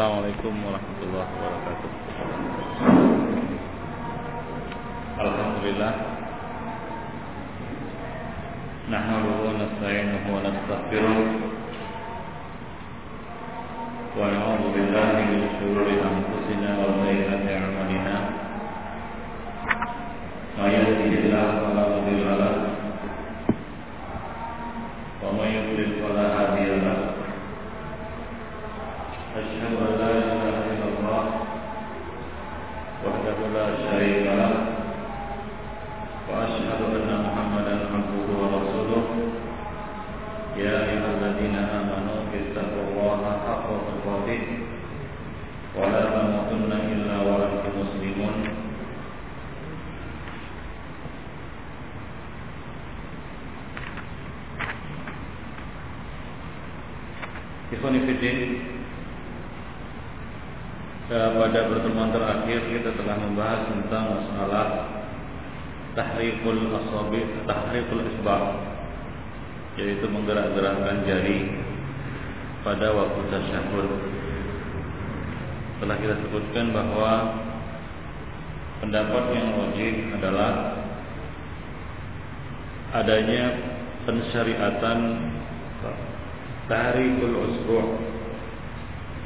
Assalamualaikum warahmatullahi wabarakatuh. Alhamdulillah. Nahmaduhu wa nasta'inuhu wa nastaghfiruh. Menggerak-gerakkan jari pada waktu tasyahud. Telah kita sebutkan bahwa pendapat yang wajib adalah adanya pensyariatan tahrikul usbu'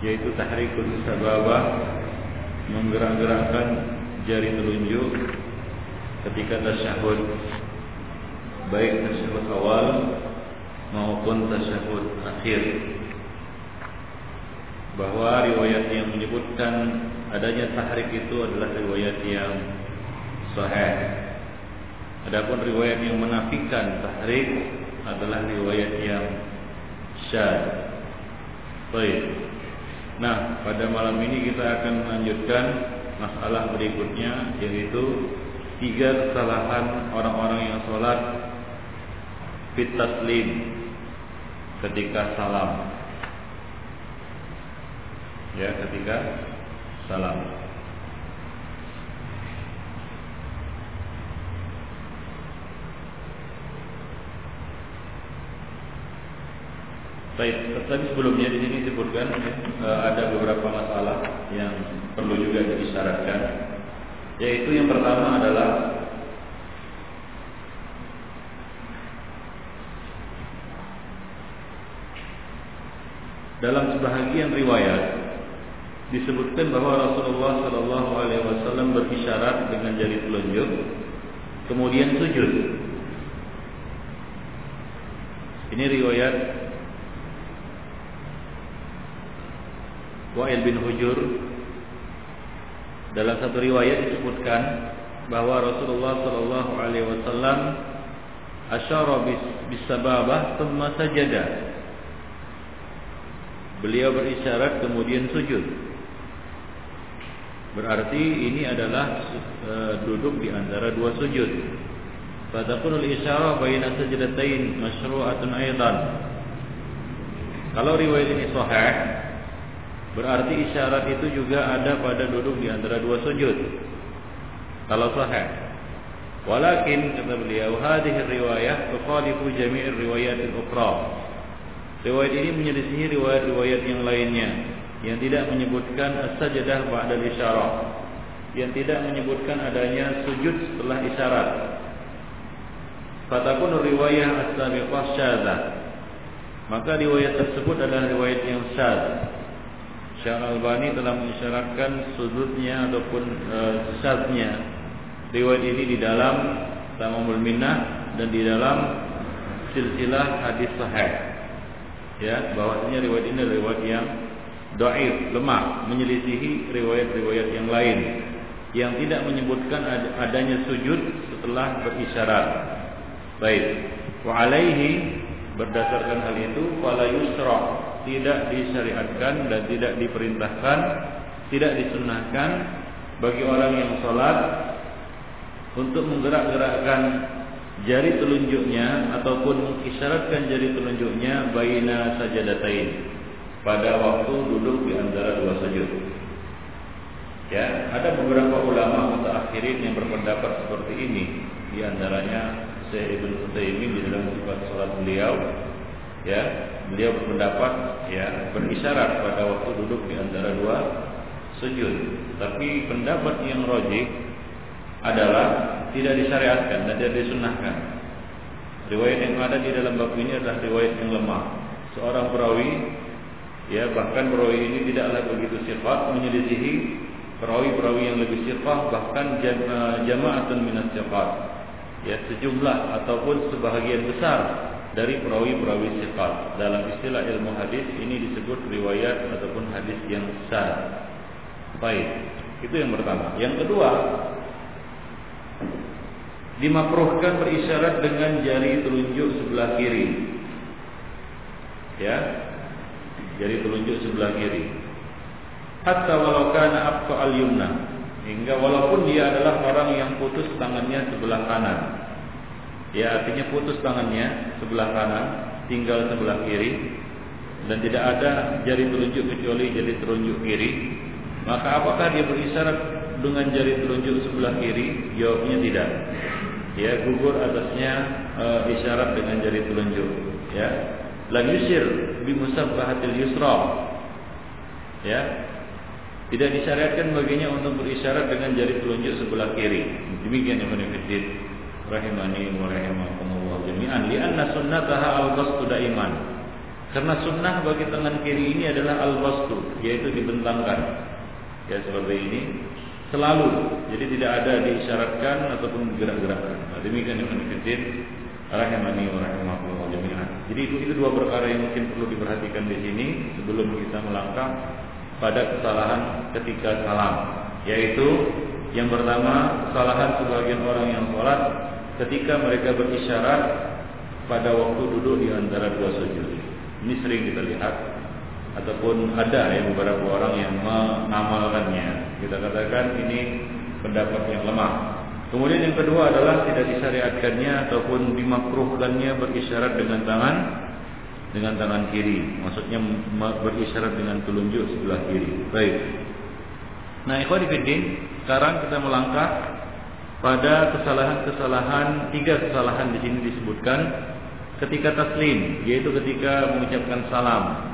yaitu tahrikul sababah menggerak-gerakkan jari telunjuk ketika tasyahud baik tasyahud awal maupun tasyahud akhir. Bahwa riwayat yang menyebutkan adanya tahrik itu adalah riwayat yang sahih. Adapun riwayat yang menafikan tahrik adalah riwayat yang syad. Baik. Nah, pada malam ini kita akan melanjutkan masalah berikutnya yaitu tiga kesalahan orang-orang yang sholat fit taslim ketika salam. Ya, ketika salam. Baik, tadi sebelumnya di sini disebutkan ya, ada beberapa masalah yang perlu juga disyaratkan, yaitu yang pertama adalah dalam sebahagian riwayat disebutkan bahwa Rasulullah Shallallahu Alaihi Wasallam berisyarat dengan jari telunjuk, kemudian sujud. Ini riwayat Wa'il bin Hujur dalam satu riwayat disebutkan bahwa Rasulullah Shallallahu Alaihi Wasallam asyara bis sababah thumma sajada. Beliau berisyarat kemudian sujud. Berarti ini adalah e, duduk di antara dua sujud. Fatakunul isyarah baina sajdatain masyru'atun aidan. Kalau riwayat ini sahih, Berarti isyarat itu juga ada pada duduk di antara dua sujud. Kalau sahih. Walakin kata beliau, hadhihi riwayah tukhalifu jami' riwayat al-ukhra. Riwayat ini menyelisihi riwayat-riwayat yang lainnya yang tidak menyebutkan as-sajdah ba'da isyarat. Yang tidak menyebutkan adanya sujud setelah isyarat. Fatakun riwayah as-sabiqah syadzah. Maka riwayat tersebut adalah riwayat yang syadz Syekh Al-Albani telah mengisyaratkan sudutnya ataupun e, sesatnya riwayat ini di dalam Tamamul Minnah dan di dalam silsilah hadis sahih. Ya, bahwasanya riwayat ini adalah riwayat yang dhaif, lemah, menyelisihi riwayat-riwayat yang lain yang tidak menyebutkan adanya sujud setelah berisyarat. Baik. Wa alaihi berdasarkan hal itu fala yusra tidak disyariatkan dan tidak diperintahkan, tidak disunahkan bagi orang yang sholat untuk menggerak-gerakkan jari telunjuknya ataupun mengisyaratkan jari telunjuknya baina sajadatain pada waktu duduk di antara dua sujud. Ya, ada beberapa ulama mutaakhirin yang berpendapat seperti ini, di antaranya Syekh Ibnu Utsaimin di dalam sifat salat beliau ya beliau berpendapat ya berisyarat pada waktu duduk di antara dua sujud. Tapi pendapat yang rojih adalah tidak disyariatkan dan tidak disunahkan. Riwayat yang ada di dalam bab ini adalah riwayat yang lemah. Seorang perawi ya bahkan perawi ini tidaklah begitu sifat menyelisihi perawi-perawi yang lebih sifat bahkan jamaatun minat sifat ya sejumlah ataupun sebahagian besar dari perawi-perawi sifat dalam istilah ilmu hadis ini disebut riwayat ataupun hadis yang sah. Baik, itu yang pertama. Yang kedua, dimakruhkan berisyarat dengan jari telunjuk sebelah kiri. Ya, jari telunjuk sebelah kiri. Hatta walau kana abqa al-yumna, hingga walaupun dia adalah orang yang putus tangannya sebelah kanan. Ya, artinya putus tangannya sebelah kanan, tinggal sebelah kiri dan tidak ada jari telunjuk kecuali jari telunjuk kiri maka apakah dia berisyarat dengan jari telunjuk sebelah kiri? Jawabnya tidak. Ya, gugur atasnya e, isyarat dengan jari telunjuk. Ya, lam yusir bi musabbahatil yusra. Ya, tidak disyariatkan baginya untuk berisyarat dengan jari telunjuk sebelah kiri. Demikian yang menefidin rahimani wa rahimakumullah jami'an li'anna sunnataha al-bastu daiman. Karena sunnah bagi tangan kiri ini adalah al-bastu, yaitu dibentangkan ya seperti ini selalu. Jadi tidak ada diisyaratkan ataupun digerak-gerakkan. Nah, demikian yang menikutin rahimani wa rahimakumullah jami'an. Jadi itu itu dua perkara yang mungkin perlu diperhatikan di sini sebelum kita melangkah pada kesalahan ketika salam. Yaitu yang pertama kesalahan sebagian orang yang sholat ketika mereka berisyarat pada waktu duduk di antara dua sujud. Ini sering kita lihat ataupun ada ya beberapa orang yang mengamalkannya. Kita katakan ini pendapat yang lemah. Kemudian yang kedua adalah tidak disyariatkannya ataupun dimakruhkannya berisyarat dengan tangan dengan tangan kiri. Maksudnya berisyarat dengan telunjuk sebelah kiri. Baik. Nah, ikhwan sekarang kita melangkah pada kesalahan-kesalahan tiga kesalahan di sini disebutkan ketika taslim, yaitu ketika mengucapkan salam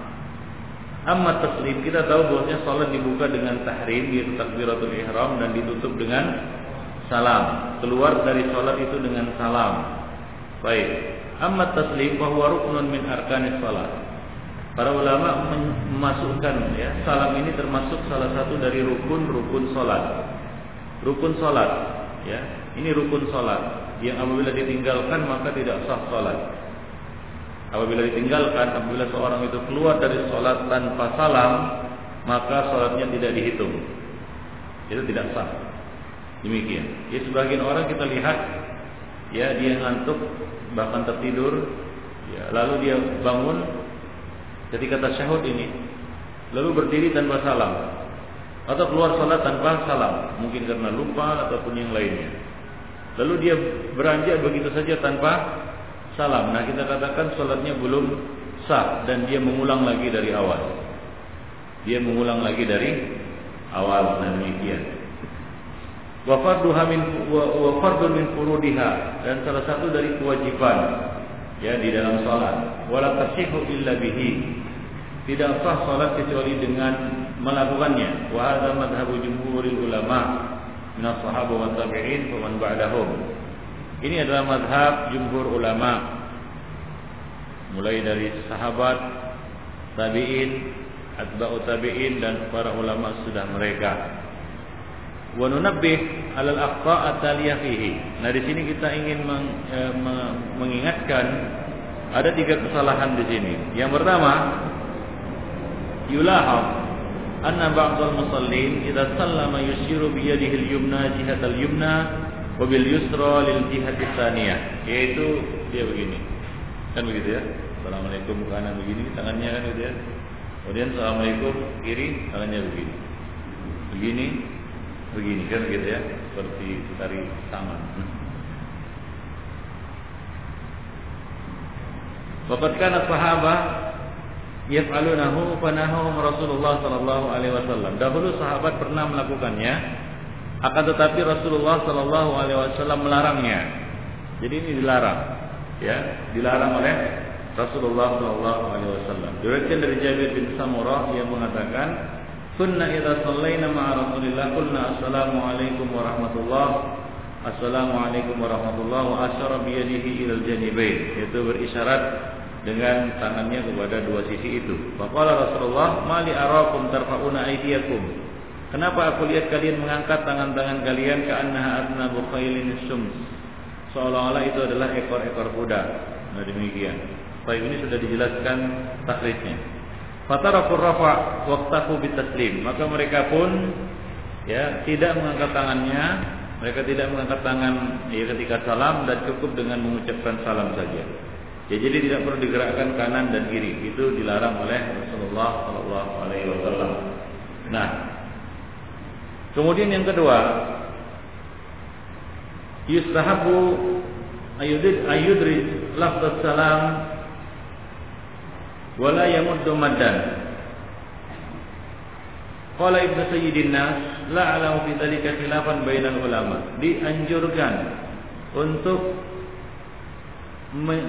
Amma taslim kita tahu bahwasanya salat dibuka dengan tahrim yaitu takbiratul ihram dan ditutup dengan salam. Keluar dari salat itu dengan salam. Baik. Amma taslim bahwa ruknun min arkanis salat. Para ulama memasukkan ya, salam ini termasuk salah satu dari rukun-rukun salat. Rukun salat, ya. Ini rukun salat yang apabila ditinggalkan maka tidak sah salat. Apabila ditinggalkan, apabila seorang itu keluar dari sholat tanpa salam, maka sholatnya tidak dihitung. Itu tidak sah. Demikian. Ya sebagian orang kita lihat, ya dia ngantuk, bahkan tertidur, ya, lalu dia bangun ketika tasyahud ini, lalu berdiri tanpa salam, atau keluar sholat tanpa salam, mungkin karena lupa ataupun yang lainnya. Lalu dia beranjak begitu saja tanpa salam. Nah kita katakan sholatnya belum sah dan dia mengulang lagi dari awal. Dia mengulang lagi dari awal dan demikian. Wa farduha min wa fardun min furudiha dan salah satu dari kewajiban ya di dalam salat. Wala tasihu illa bihi. Tidak sah salat kecuali dengan melakukannya. Wa hadza madhhabu jumhuril ulama min as-sahabah wa tabi'in wa ba'dahum. Ini adalah madhab jumhur ulama mulai dari sahabat, tabi'in, atba'u tabi'in dan para ulama sudah mereka. Wa nunabbih 'alal aqta' ataliyah fihi. Nah, di sini kita ingin meng, e, mengingatkan ada tiga kesalahan di sini. Yang pertama, yulahab anna ba'dal musallin idza sallama yushiru bi yadihi al-yumna jihatal yumna wabil yusra lil jihati yaitu dia begini. Kan begitu ya? Assalamualaikum kanan begini tangannya kan gitu ya? Kemudian assalamualaikum kiri tangannya begini. Begini begini. Kan gitu ya? Seperti tari tangan Waqad kana sahabah yaf'alunahu fanahum Rasulullah sallallahu alaihi wasallam. Dahulu sahabat pernah melakukannya akan tetapi Rasulullah Shallallahu Alaihi Wasallam melarangnya. Jadi ini dilarang, ya, dilarang oleh Rasulullah sallallahu alaihi wasallam. Diriwayatkan dari Jabir bin Samurah yang mengatakan, "Kunna idza shallaina ma'a Rasulillah qulna assalamu alaikum warahmatullah Assalamualaikum warahmatullahi wa asyara bi yadihi ila al-janibain yaitu berisyarat dengan tangannya kepada dua sisi itu. Faqala Rasulullah, "Mali arakum tarfa'una aydiyakum?" Kenapa aku lihat kalian mengangkat tangan-tangan kalian ke annaha adnabu khailin syums? Seolah-olah itu adalah ekor-ekor kuda. Nah demikian. Baik ini sudah dijelaskan taklidnya. Fatarakur rafa waqtahu bitaslim. Maka mereka pun ya tidak mengangkat tangannya, mereka tidak mengangkat tangan ya ketika salam dan cukup dengan mengucapkan salam saja. Ya jadi tidak perlu digerakkan kanan dan kiri. Itu dilarang oleh Rasulullah Shallallahu Alaihi Wasallam. Nah, kemudian yang kedua, yustahabu ayudid ayudri lafaz salam wala yamuddu maddan. Qala Ibnu Sayyidin Nas, la alamu fi dzalika khilafan bainal ulama. Dianjurkan untuk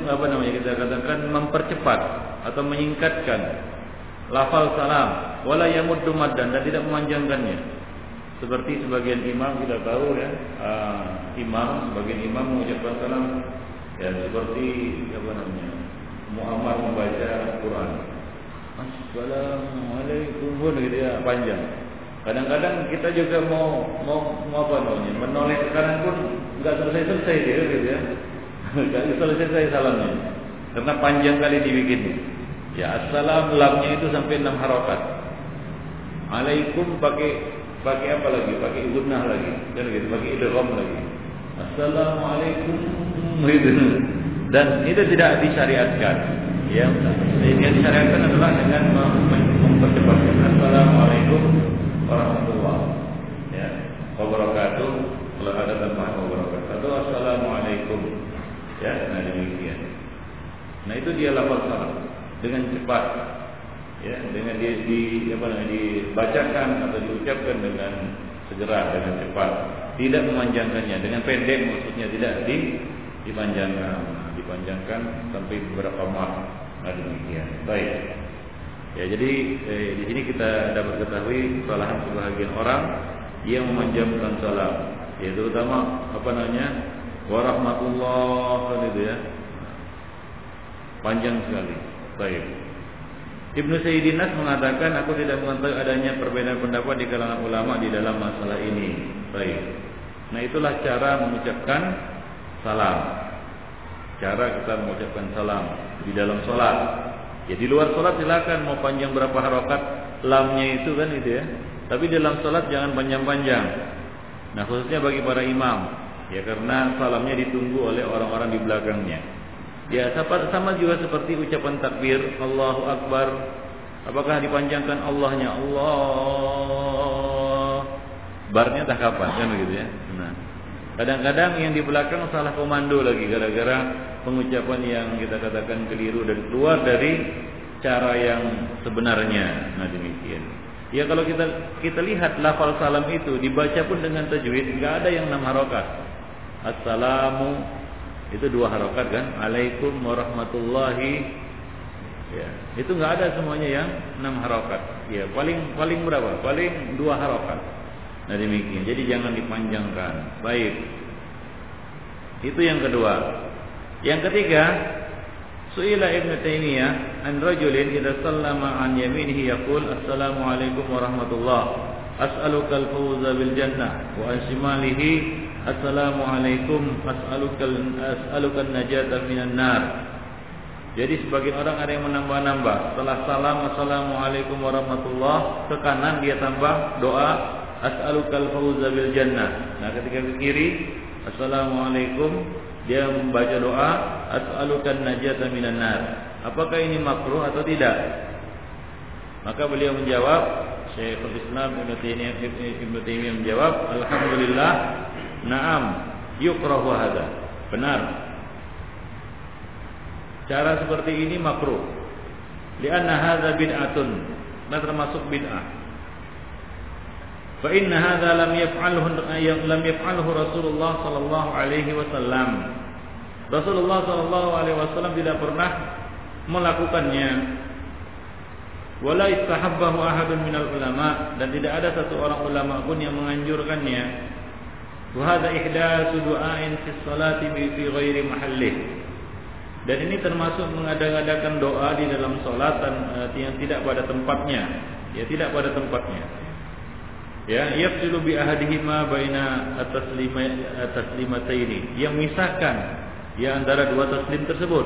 apa namanya kita katakan mempercepat atau menyingkatkan lafal salam wala yamuddu maddan dan tidak memanjangkannya seperti sebagian imam kita tahu ya uh, imam sebagian imam mengucapkan salam ya seperti apa namanya Muhammad membaca Quran Assalamualaikum gitu ya panjang kadang-kadang kita juga mau mau, mau apa namanya menoleh ke kanan pun nggak selesai selesai dia gitu ya Gak selesai salamnya. Karena panjang kali dibikin. Ya assalam lamnya itu sampai enam harokat. Alaikum pakai pakai apa lagi? Pakai gunnah lagi. Dan gitu, pakai idgham lagi. Assalamualaikum gitu. Dan itu tidak disyariatkan. Ya, yang disyariatkan adalah dengan mempercepat Assalamualaikum warahmatullahi ya. Kalau ada tambahan wabarakatuh. Assalamualaikum Ya, nah demikian. Nah itu dia lafaz salam dengan cepat. Ya, dengan dia di apa namanya dibacakan atau diucapkan dengan segera dengan cepat, tidak memanjangkannya dengan pendek maksudnya tidak di dipanjangkan, dipanjangkan sampai beberapa mat. Nah demikian. Baik. Ya jadi eh, di sini kita dapat ketahui kesalahan sebagian orang yang memanjangkan salam, yaitu terutama apa namanya warahmatullah itu ya. Panjang sekali. Baik. Ibnu Sayyidinas mengatakan aku tidak mengetahui adanya perbedaan pendapat di kalangan ulama di dalam masalah ini. Baik. Nah itulah cara mengucapkan salam. Cara kita mengucapkan salam di dalam sholat. Ya di luar sholat silakan mau panjang berapa harokat lamnya itu kan itu ya. Tapi dalam sholat jangan panjang-panjang. Nah khususnya bagi para imam Ya karena salamnya ditunggu oleh orang-orang di belakangnya. Ya sama juga seperti ucapan takbir Allahu Akbar. Apakah dipanjangkan Allahnya Allah? Barnya tak kapan kan begitu ya. Nah, kadang-kadang yang di belakang salah komando lagi gara-gara pengucapan yang kita katakan keliru dan keluar dari cara yang sebenarnya. Nah demikian. Ya kalau kita kita lihat lafal salam itu dibaca pun dengan tajwid, nggak ada yang enam harokat. Assalamu itu dua harokat kan? Alaikum warahmatullahi. Ya, itu nggak ada semuanya yang enam harokat. Ya, paling paling berapa? Paling dua harokat. Nah demikian. Jadi jangan dipanjangkan. Baik. Itu yang kedua. Yang ketiga, Su'ila Ibn Taimiyah an rajulin idza sallama an yaminihi yaqul assalamu alaikum warahmatullah as'aluka al-fawza bil jannah wa an Assalamualaikum as'aluka as'aluka najata minan nar. Jadi sebagian orang ada yang menambah-nambah. Setelah salam assalamualaikum warahmatullah ke kanan dia tambah doa as'alukal fauza bil jannah. Nah, ketika ke kiri assalamualaikum dia membaca doa as'alukan najata minan nar. Apakah ini makruh atau tidak? Maka beliau menjawab Syekhul Islam Ibnu Taimiyah menjawab alhamdulillah Naam, yukrahu hadza. Benar. Cara seperti ini makruh. Lianna hadza bid'atun. Nah termasuk bid'ah. Fa inna hadza lam yaf'alhu lam yaf'alhu Rasulullah sallallahu alaihi wasallam. Rasulullah sallallahu alaihi wasallam tidak pernah melakukannya. Wala istahabbahu ahadun minal ulama dan tidak ada satu orang ulama pun yang menganjurkannya. Wa hadza ihdatsu du'ain fi sholati fi ghairi mahallih. Dan ini termasuk mengadakan doa di dalam salat uh, yang tidak pada tempatnya, ya tidak pada tempatnya. Ya, yafsilu bi ahadihima baina at-taslima at-taslimataini yang misahkan ya antara dua taslim tersebut.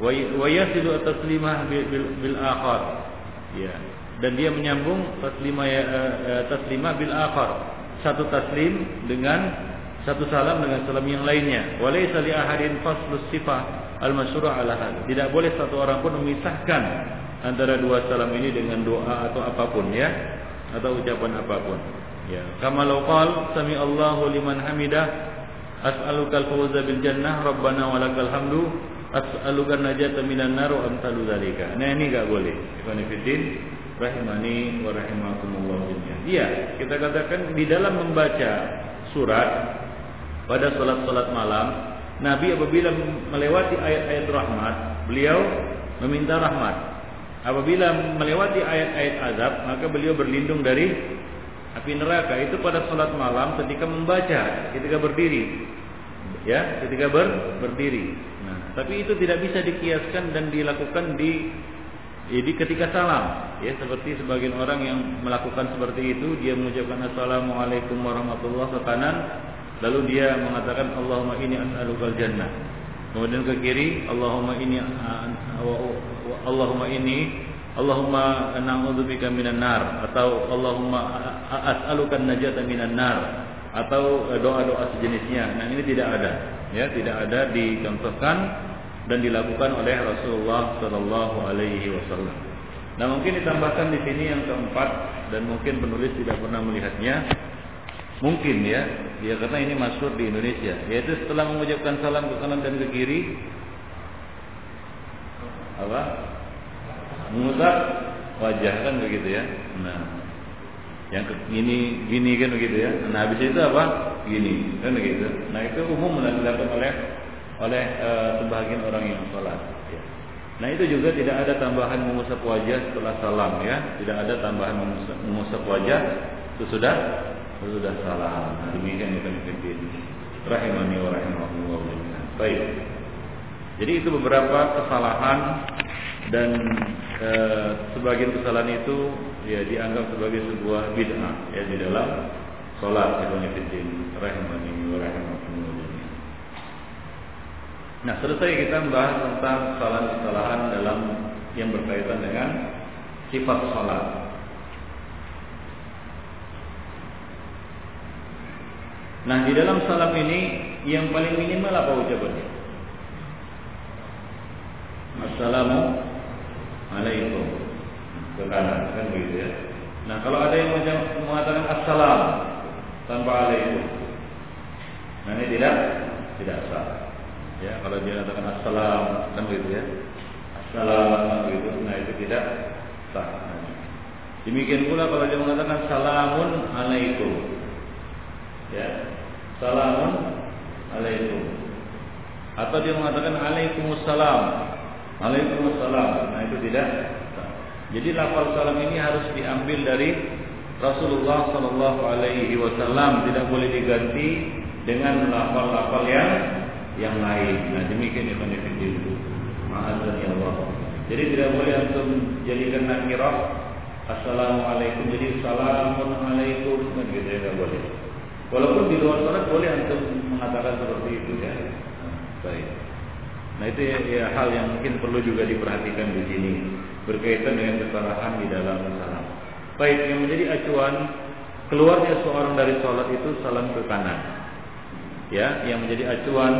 Wa yasilu at-taslimah bil, akhar. Ya. Dan dia menyambung taslimah ya, uh, taslimah bil akhar. Satu taslim dengan satu salam dengan salam yang lainnya. Walaysa li ahadin faslus sifah al-masyru'a ala hal. Tidak boleh satu orang pun memisahkan antara dua salam ini dengan doa atau apa pun ya atau ucapan apa pun. Ya, kama law sami Allahu liman hamidah as'aluka al-fawza bil jannah rabbana walakal hamdu as'aluka najata minan nar wa amsalu dzalika. Nah, ini enggak boleh. Ikhwan fillah rahimani wa rahimakumullah Iya, kita katakan di dalam membaca surat pada salat-salat malam Nabi apabila melewati ayat-ayat rahmat, beliau meminta rahmat. Apabila melewati ayat-ayat azab, maka beliau berlindung dari api neraka. Itu pada salat malam ketika membaca, ketika berdiri. Ya, ketika ber, berdiri. Nah, tapi itu tidak bisa dikiaskan dan dilakukan di jadi ketika salam, ya seperti sebagian orang yang melakukan seperti itu, dia mengucapkan assalamualaikum warahmatullahi ke kanan, Lalu dia mengatakan Allahumma ini as'alukal jannah. Kemudian ke kiri Allahumma ini Allahumma ini Allahumma na'udzubika minan nar atau Allahumma as'alukan najata minan nar atau doa-doa sejenisnya. Nah, ini tidak ada, ya, tidak ada dicontohkan dan dilakukan oleh Rasulullah sallallahu alaihi wasallam. Nah, mungkin ditambahkan di sini yang keempat dan mungkin penulis tidak pernah melihatnya Mungkin ya, ya karena ini masuk di Indonesia. Yaitu setelah mengucapkan salam ke kanan dan ke kiri, apa? Mengusap wajah kan begitu ya. Nah, yang ke, gini gini kan begitu ya. Nah habis itu apa? Gini kan begitu. Nah itu umum dilakukan oleh oleh e, sebagian orang yang sholat. Ya. Nah itu juga tidak ada tambahan mengusap wajah setelah salam ya. Tidak ada tambahan mengusap, mengusap wajah itu sudah sudah salah. Nah, demikian itu fikir. Rahimani wa rahimahullah. Baik. Jadi itu beberapa kesalahan dan e, sebagian kesalahan itu ya dianggap sebagai sebuah bid'ah ya di dalam sholat ibn fiddin rahimani wa rahimahullah. Nah, selesai kita membahas tentang kesalahan-kesalahan dalam yang berkaitan dengan sifat sholat. Nah di dalam salam ini yang paling minimal apa ucapannya? Assalamu alaikum ke kanan kan begitu ya. Nah kalau ada yang mengatakan assalam tanpa alaikum, nah ini tidak tidak sah. Ya kalau dia mengatakan assalam kan begitu ya. Assalam begitu, nah itu tidak sah. Demikian pula kalau dia mengatakan salamun alaikum. Ya salamun alaikum. Atau dia mengatakan alaikumussalam. Alaikumussalam. Nah itu tidak jadi lafal salam ini harus diambil dari Rasulullah Sallallahu Alaihi Wasallam. Tidak boleh diganti dengan lafal-lafal yang yang lain. Nah demikian yang itu. Maafkan ya Allah. Jadi tidak boleh untuk jadikan nakirah Assalamualaikum jadi Assalamualaikum kan gitu ya tidak boleh. Walaupun di luar sholat boleh untuk mengatakan seperti itu ya. baik. Nah itu ya, ya, hal yang mungkin perlu juga diperhatikan di sini berkaitan dengan kesalahan di dalam salam. Baik, yang menjadi acuan keluarnya seorang dari sholat itu salam ke kanan. Ya, yang menjadi acuan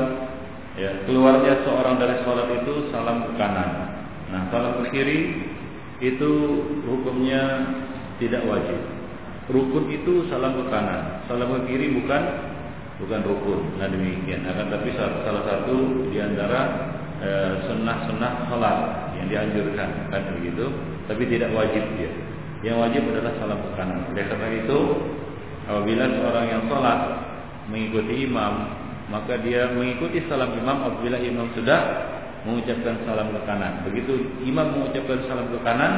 ya keluarnya seorang dari sholat itu salam ke kanan. Nah, salam ke kiri itu hukumnya tidak wajib. Rukun itu salam ke kanan, salam ke kiri bukan bukan rukun. Nah demikian. Akan tapi salah satu di antara e, sunnah-sunnah salat yang dianjurkan kan begitu, tapi tidak wajib dia. Yang wajib adalah salam ke kanan. Oleh karena itu, apabila seorang yang salat mengikuti imam, maka dia mengikuti salam imam apabila imam sudah mengucapkan salam ke kanan. Begitu imam mengucapkan salam ke kanan,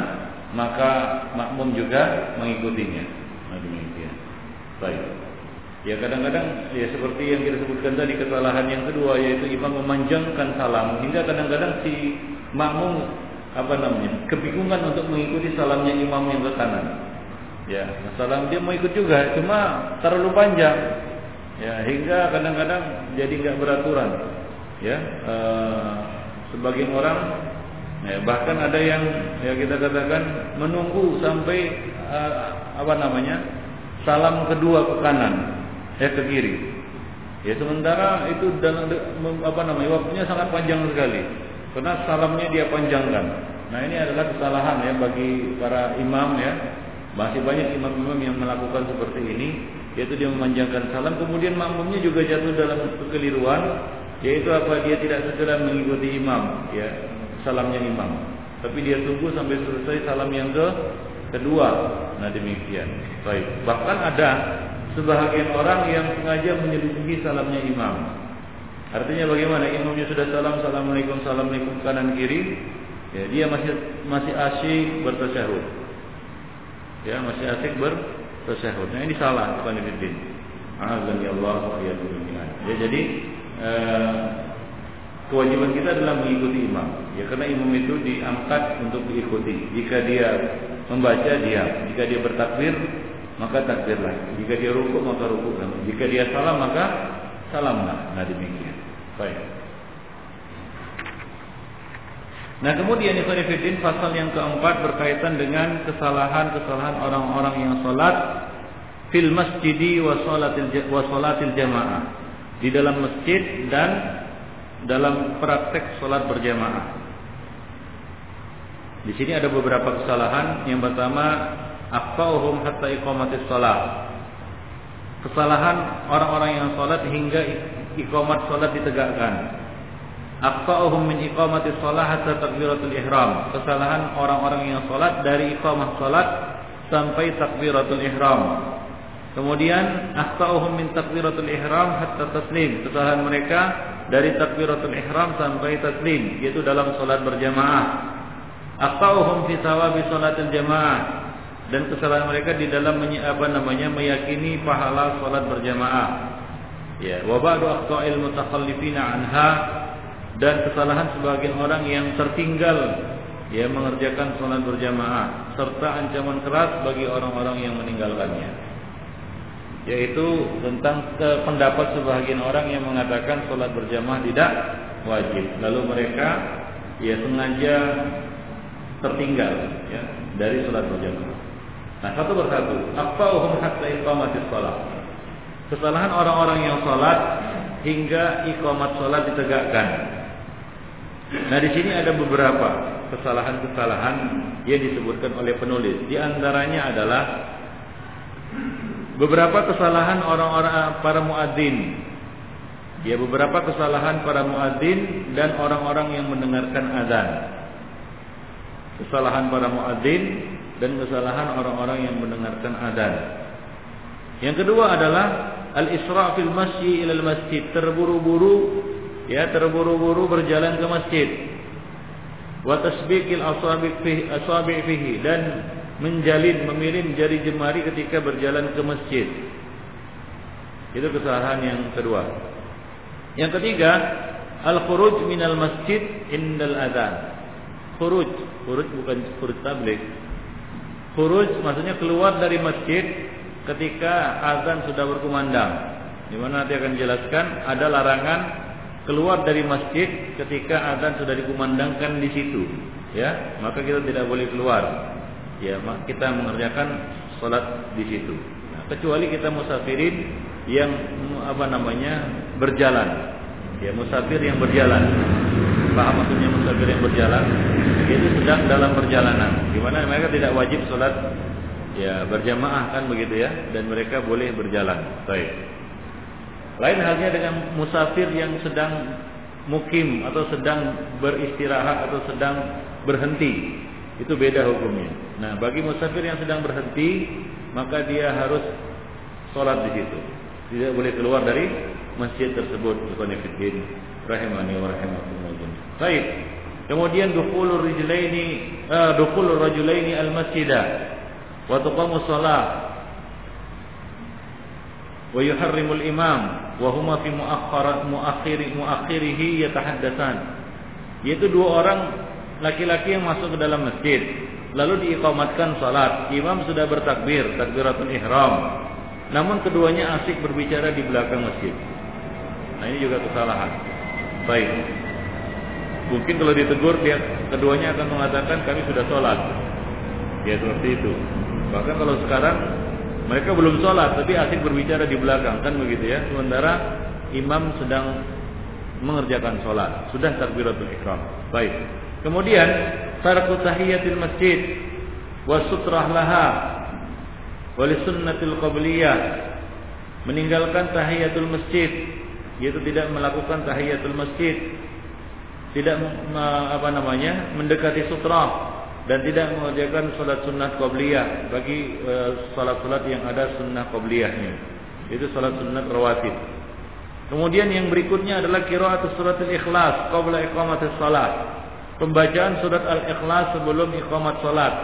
maka makmum juga mengikutinya. Nah. Baik. Ya kadang-kadang ya seperti yang kita sebutkan tadi kesalahan yang kedua yaitu imam memanjangkan salam hingga kadang-kadang si makmum apa namanya kebingungan untuk mengikuti salamnya imam yang ke kanan. Ya, salam dia mau ikut juga cuma terlalu panjang. Ya, hingga kadang-kadang jadi nggak beraturan. Ya, eh, sebagian orang ya, bahkan ada yang ya kita katakan menunggu sampai uh, apa namanya salam kedua ke kanan ya ke kiri. Ya sementara itu dalam apa namanya waktunya sangat panjang sekali karena salamnya dia panjangkan. Nah ini adalah kesalahan ya bagi para imam ya. Masih banyak imam-imam yang melakukan seperti ini yaitu dia memanjangkan salam kemudian makmumnya juga jatuh dalam kekeliruan yaitu apa dia tidak segera mengikuti imam ya salamnya imam. Tapi dia tunggu sampai selesai salam yang ke kedua. Nah demikian. Baik. Bahkan ada sebahagian orang yang sengaja menyelidiki salamnya imam. Artinya bagaimana? Imamnya sudah salam, assalamualaikum, assalamualaikum kanan kiri. Ya, dia masih masih asyik bertasyahud. Ya, masih asyik bertasyahud. Nah ini salah, bukan ini. Azan ya Allah ya, jadi eh, kewajiban kita adalah mengikuti imam. Ya karena imam itu diangkat untuk diikuti. Jika dia membaca dia, jika dia bertakbir maka takbirlah. Jika dia rukuk maka rukuklah. Jika dia salam maka salamlah. Nah demikian. Baik. Nah kemudian Ikhwanifidin pasal yang keempat berkaitan dengan kesalahan-kesalahan orang-orang yang sholat fil masjidi wa sholatil jamaah di dalam masjid dan dalam praktek sholat berjamaah. Di sini ada beberapa kesalahan. Yang pertama, akfauhum hatta iqamatis sholat. Kesalahan orang-orang yang sholat hingga iqamat sholat ditegakkan. Akfauhum min iqamatis sholat hatta takbiratul ihram. Kesalahan orang-orang yang sholat dari iqamah sholat sampai takbiratul ihram. Kemudian akhtauhum min takbiratul ihram hatta taslim. Kesalahan mereka dari takbiratul ihram sampai taslim yaitu dalam salat berjamaah. Akhtauhum fi thawabi salatil jamaah dan kesalahan mereka di dalam apa namanya meyakini pahala salat berjamaah. Ya, wa ba'du akhta'il mutakhallifina anha dan kesalahan sebagian orang yang tertinggal ya mengerjakan salat berjamaah serta ancaman keras bagi orang-orang yang meninggalkannya yaitu tentang pendapat sebagian orang yang mengatakan sholat berjamaah tidak wajib. Lalu mereka ya sengaja tertinggal ya dari sholat berjamaah. Nah satu persatu, apa uhum hatta iqamatis sholat. Kesalahan orang-orang yang sholat hingga iqamat sholat ditegakkan. Nah di sini ada beberapa kesalahan-kesalahan yang disebutkan oleh penulis. Di antaranya adalah beberapa kesalahan orang-orang para muadzin. Ya beberapa kesalahan para muadzin dan orang-orang yang mendengarkan azan. Kesalahan para muadzin dan kesalahan orang-orang yang mendengarkan azan. Yang kedua adalah al-isra' fil masjid ila masjid, terburu-buru ya terburu-buru berjalan ke masjid. Wa tasbiqil asabi' fihi dan menjalin memirim jari jemari ketika berjalan ke masjid. Itu kesalahan yang kedua. Yang ketiga, al-khuruj minal masjid indal adzan. Khuruj, khuruj bukan khuruj tablik. Khuruj maksudnya keluar dari masjid ketika azan sudah berkumandang. Di mana nanti akan dijelaskan ada larangan keluar dari masjid ketika azan sudah dikumandangkan di situ, ya. Maka kita tidak boleh keluar ya kita mengerjakan sholat di situ. Nah, kecuali kita musafirin yang apa namanya berjalan, ya musafir yang berjalan. Paham maksudnya musafir yang berjalan? Itu sedang dalam perjalanan, di mana mereka tidak wajib sholat ya berjamaah kan begitu ya, dan mereka boleh berjalan. Baik. Lain halnya dengan musafir yang sedang mukim atau sedang beristirahat atau sedang berhenti itu beda hukumnya. Nah, bagi musafir yang sedang berhenti, maka dia harus sholat di situ. Tidak boleh keluar dari masjid tersebut. Ikhwanifiddin rahimani wa rahimakumullah. Baik. Kemudian dukhulur rijlaini uh, dukhulur rajulaini al-masjidah wa tuqamu shalah wa yuharrimul imam wa huma fi muakhirat muakhiri muakhirihi yatahaddatsan. Yaitu dua orang laki-laki yang masuk ke dalam masjid lalu diiqamatkan salat. Imam sudah bertakbir takbiratul ihram. Namun keduanya asik berbicara di belakang masjid. Nah ini juga kesalahan. Baik. Mungkin kalau ditegur dia keduanya akan mengatakan kami sudah sholat ya seperti itu. Bahkan kalau sekarang mereka belum sholat tapi asik berbicara di belakang kan begitu ya. Sementara imam sedang mengerjakan sholat. Sudah takbiratul ikram. Baik. Kemudian tarku tahiyatil masjid wa sutrah laha wa sunnatil qabliyah meninggalkan tahiyatul masjid yaitu tidak melakukan tahiyatul masjid tidak apa namanya mendekati sutra dan tidak mengerjakan salat sunnah qabliyah bagi salat-salat yang ada sunnah qabliyahnya. Itu salat sunnah rawatib. Kemudian yang berikutnya adalah qiraat surat al-ikhlas qabla iqamatis salat. Pembacaan surat al-ikhlas sebelum iqamat salat.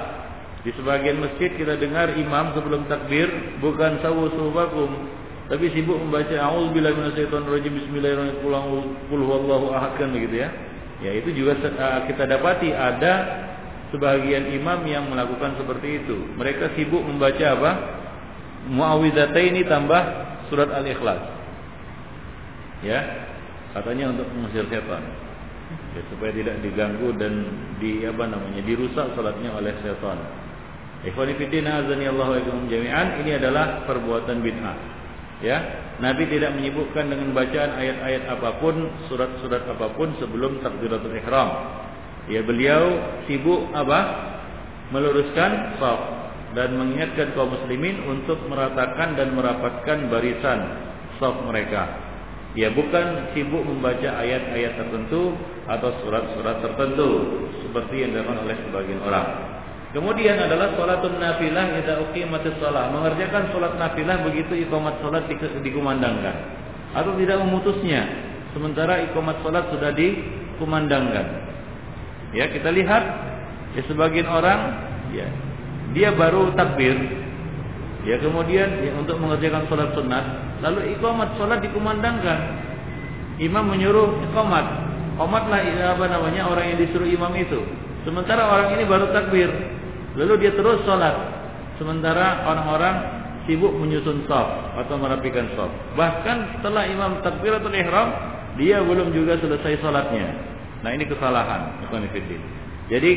Di sebagian masjid kita dengar imam sebelum takbir bukan sawu subakum tapi sibuk membaca a'udzubillahi minasyaitonir rajim bismillahirrahmanirrahim qul huwallahu ahad kan begitu ya. Ya itu juga kita dapati ada sebagian imam yang melakukan seperti itu. Mereka sibuk membaca apa? ini tambah surat Al-Ikhlas. Ya, katanya untuk mengusir setan. Ya, supaya tidak diganggu dan di apa namanya dirusak salatnya oleh setan. Ikhwani fillah azani Allah wa jami'an ini adalah perbuatan bid'ah. Ya, Nabi tidak menyibukkan dengan bacaan ayat-ayat apa pun, surat-surat apa pun sebelum takbiratul ihram. Ya beliau sibuk apa? Meluruskan saf dan mengingatkan kaum muslimin untuk meratakan dan merapatkan barisan saf mereka. Ya bukan sibuk membaca ayat-ayat tertentu atau surat-surat tertentu seperti yang dilakukan oleh sebagian orang. Kemudian adalah salatun nafilah idza uqimatis shalah, mengerjakan salat nafilah begitu iqamat salat dikumandangkan atau tidak memutusnya sementara iqamat salat sudah dikumandangkan. Ya, kita lihat ya sebagian orang ya dia baru takbir ya kemudian ya, untuk mengerjakan sholat sunat lalu iqamat sholat dikumandangkan. Imam menyuruh iqamat. Komatlah ya, apa namanya orang yang disuruh imam itu. Sementara orang ini baru takbir lalu dia terus sholat. Sementara orang-orang sibuk menyusun saf atau merapikan saf. Bahkan setelah imam takbiratul ihram dia belum juga selesai sholatnya Nah ini kesalahan. Jadi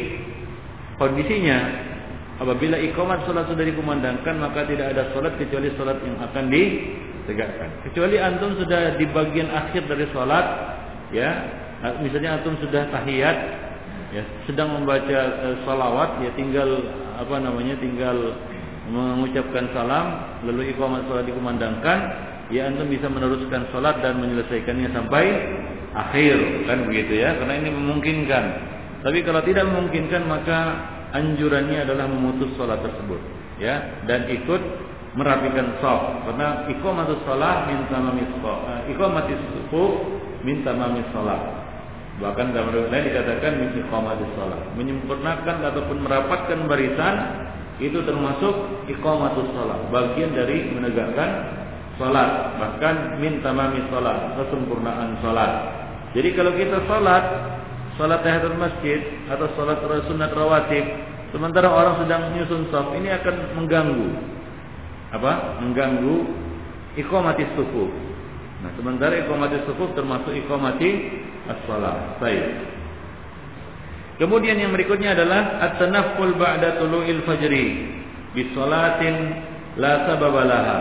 kondisinya apabila iqamat salat sudah dikumandangkan maka tidak ada salat kecuali salat yang akan ditegakkan. Kecuali antum sudah di bagian akhir dari salat ya, misalnya antum sudah tahiyat ya, sedang membaca uh, salawat ya tinggal apa namanya tinggal mengucapkan salam lalu iqamat salat dikumandangkan ya antum bisa meneruskan salat dan menyelesaikannya sampai akhir kan begitu ya karena ini memungkinkan. Tapi kalau tidak memungkinkan maka anjurannya adalah memutus sholat tersebut ya dan ikut merapikan shaf karena iqamatus shalah minta mamis eh, iqamatis sufuf minta mamis sholat. Bahkan dalam riwayat lain dikatakan iqamatis shalah menyempurnakan ataupun merapatkan barisan itu termasuk iqamatus shalah bagian dari menegakkan salat bahkan min tamami salat kesempurnaan salat jadi kalau kita salat, salat tahiyatul masjid atau salat sunat rawatib, sementara orang sedang menyusun saf, ini akan mengganggu apa? Mengganggu iqamati sufuf. Nah, sementara iqamati sufuf termasuk iqamati as-salat. Baik. Kemudian yang berikutnya adalah at-tanafful ba'da tulu'il fajri bi salatin la sababalaha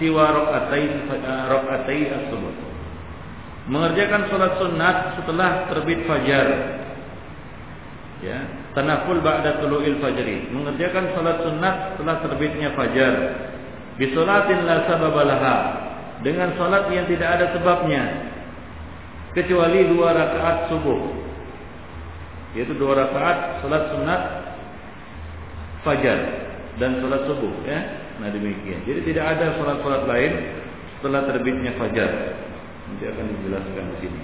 siwa rakatain rakatai as-subuh mengerjakan sholat sunat setelah terbit fajar. Ya, tanaful ba'da tulu'il fajri, mengerjakan sholat sunat setelah terbitnya fajar. Bisolatin la sababalaha, dengan sholat yang tidak ada sebabnya, kecuali dua rakaat subuh. Yaitu dua rakaat sholat sunat fajar dan sholat subuh. Ya, nah demikian. Jadi tidak ada sholat-sholat lain setelah terbitnya fajar. Nanti akan dijelaskan di sini.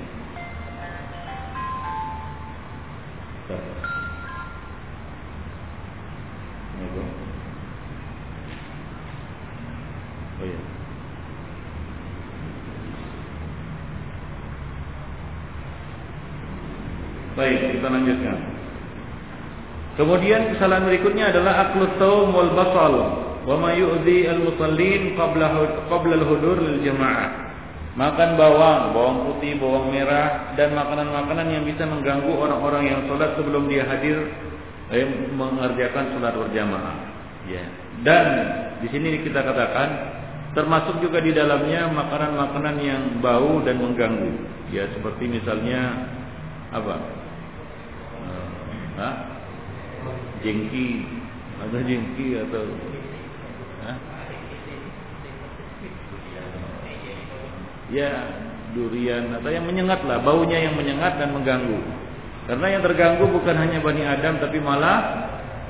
Oh iya. Baik, kita lanjutkan. Kemudian kesalahan berikutnya adalah aklu taum wal basal wa ma al musallin qabla qabla al hudur lil jamaah. Makan bawang, bawang putih, bawang merah dan makanan-makanan yang bisa mengganggu orang-orang yang sholat sebelum dia hadir eh, mengerjakan sholat berjamaah. Ya. Dan di sini kita katakan termasuk juga di dalamnya makanan-makanan yang bau dan mengganggu. Ya seperti misalnya apa? Uh, Hah? Jengki atau jengki atau ya durian atau yang menyengat lah baunya yang menyengat dan mengganggu. Karena yang terganggu bukan hanya bani Adam tapi malah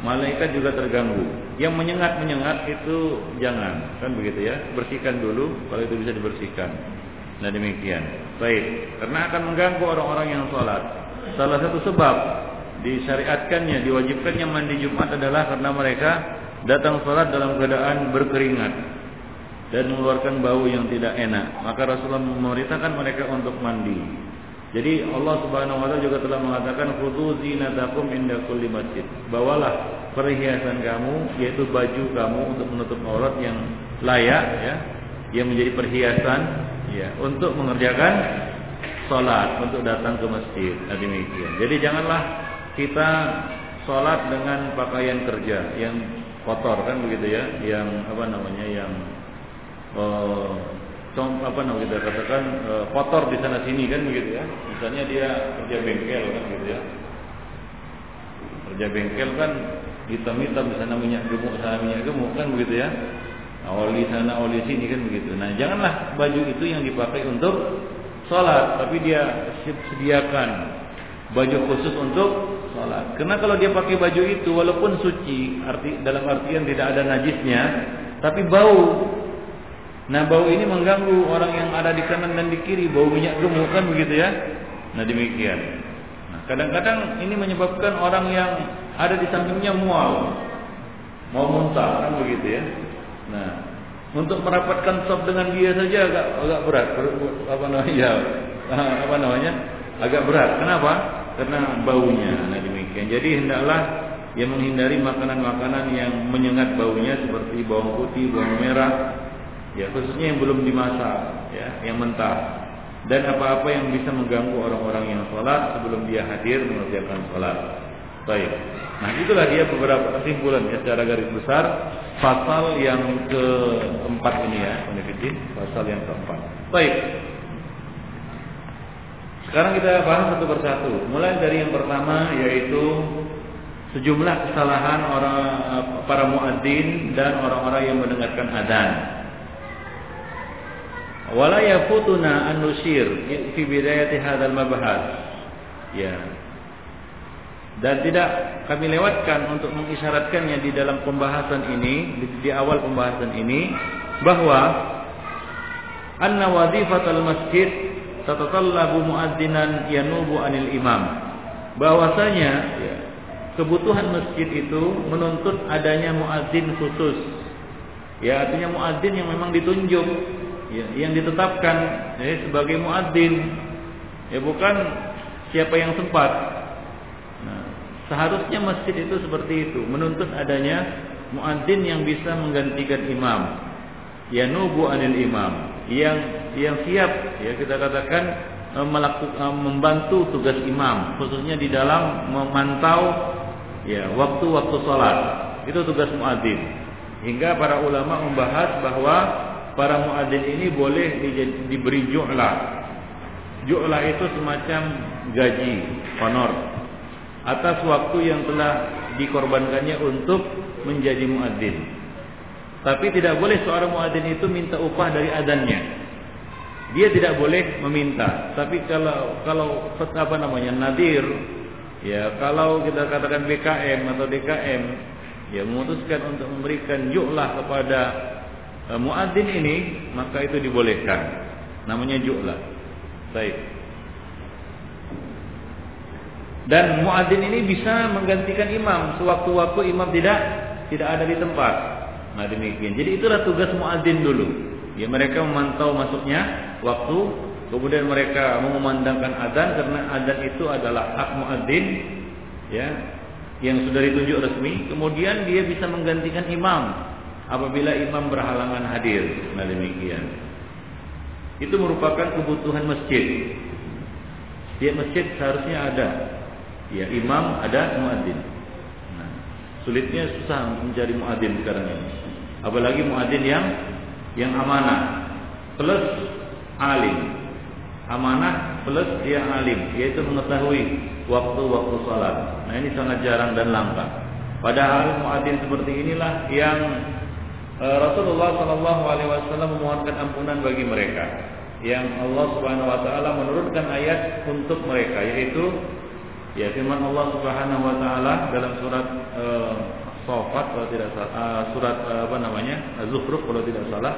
malaikat juga terganggu. Yang menyengat menyengat itu jangan. Kan begitu ya? Bersihkan dulu kalau itu bisa dibersihkan. Nah demikian. Baik. Karena akan mengganggu orang-orang yang sholat. Salah satu sebab disyariatkannya diwajibkannya mandi Jumat adalah karena mereka datang sholat dalam keadaan berkeringat dan mengeluarkan bau yang tidak enak. Maka Rasulullah memerintahkan mereka untuk mandi. Jadi Allah Subhanahu wa taala juga telah mengatakan khudhu zinatakum inda kulli masjid. Bawalah perhiasan kamu yaitu baju kamu untuk menutup aurat yang layak ya, yang menjadi perhiasan ya untuk mengerjakan salat, untuk datang ke masjid. Nah, demikian. Jadi janganlah kita salat dengan pakaian kerja yang kotor kan begitu ya, yang apa namanya yang uh, apa namanya kita katakan uh, kotor di sana sini kan begitu ya. Misalnya dia kerja bengkel kan gitu ya. Kerja bengkel kan hitam-hitam di sana minyak gemuk sana minyak gemuk kan begitu ya. Oli sana oli sini kan begitu. Nah janganlah baju itu yang dipakai untuk sholat, tapi dia sediakan baju khusus untuk sholat. Karena kalau dia pakai baju itu walaupun suci, arti dalam artian tidak ada najisnya, tapi bau Nah bau ini mengganggu orang yang ada di kanan dan di kiri, bau minyak gemuk kan begitu ya. Nah demikian. Nah, kadang-kadang ini menyebabkan orang yang ada di sampingnya mual, mau muntah kan begitu ya. Nah untuk merapatkan sop dengan dia saja agak agak berat, apa namanya? apa namanya? Agak berat. Kenapa? Karena baunya. Nah demikian. Jadi hendaklah yang menghindari makanan-makanan yang menyengat baunya seperti bawang putih, bawang merah, ya khususnya yang belum dimasak ya yang mentah. Dan apa-apa yang bisa mengganggu orang-orang yang sholat sebelum dia hadir mengerjakan sholat. Baik. Nah itulah dia beberapa kesimpulan ya secara garis besar. Pasal yang keempat ini ya Unifidin pasal yang keempat. Baik. Sekarang kita bahas satu persatu. Mulai dari yang pertama yaitu sejumlah kesalahan orang para muadzin dan orang-orang yang mendengarkan adzan wala yafutuna an nusyir fi bidayati hadzal mabahas ya. Dan tidak kami lewatkan untuk mengisyaratkannya di dalam pembahasan ini di, di awal pembahasan ini bahwa anna wazifatul masjid tatatallabu muadzinan yanubu anil imam. Bahwasanya ya, kebutuhan masjid itu menuntut adanya muadzin khusus. Ya artinya muadzin yang memang ditunjuk ya, yang ditetapkan ya, sebagai muadzin. Ya bukan siapa yang sempat. Nah, seharusnya masjid itu seperti itu. Menuntut adanya muadzin yang bisa menggantikan imam. Ya nubu anil imam. Yang yang siap ya kita katakan eh, melakukan eh, membantu tugas imam. Khususnya di dalam memantau ya waktu-waktu sholat. Itu tugas muadzin. Hingga para ulama membahas bahwa para muadzin ini boleh diberi ju'lah. Ju'lah itu semacam gaji, honor atas waktu yang telah dikorbankannya untuk menjadi muadzin. Tapi tidak boleh seorang muadzin itu minta upah dari adannya. Dia tidak boleh meminta. Tapi kalau kalau apa namanya nadir, ya kalau kita katakan BKM atau DKM, ya memutuskan untuk memberikan ju'lah kepada uh, muadzin ini maka itu dibolehkan. Namanya ju'la. Baik. Dan muadzin ini bisa menggantikan imam sewaktu-waktu imam tidak tidak ada di tempat. Nah demikian. Jadi itulah tugas muadzin dulu. Ya mereka memantau masuknya waktu, kemudian mereka mengumandangkan adzan karena adzan itu adalah hak muadzin ya yang sudah ditunjuk resmi. Kemudian dia bisa menggantikan imam apabila imam berhalangan hadir. Nah demikian. Itu merupakan kebutuhan masjid. Setiap masjid seharusnya ada Ya imam ada muadzin. Nah, sulitnya susah mencari muadzin sekarang ini. Apalagi muadzin yang yang amanah plus alim. Amanah plus dia alim, yaitu mengetahui waktu-waktu salat. Nah, ini sangat jarang dan langka. Padahal muadzin seperti inilah yang Rasulullah Shallallahu alaihi wasallam memohonkan ampunan bagi mereka yang Allah Subhanahu wa taala menurunkan ayat untuk mereka yaitu Ya firman Allah Subhanahu wa taala dalam surat uh, Sofat kalau tidak salah uh, surat uh, apa namanya Az-Zukhruf kalau tidak salah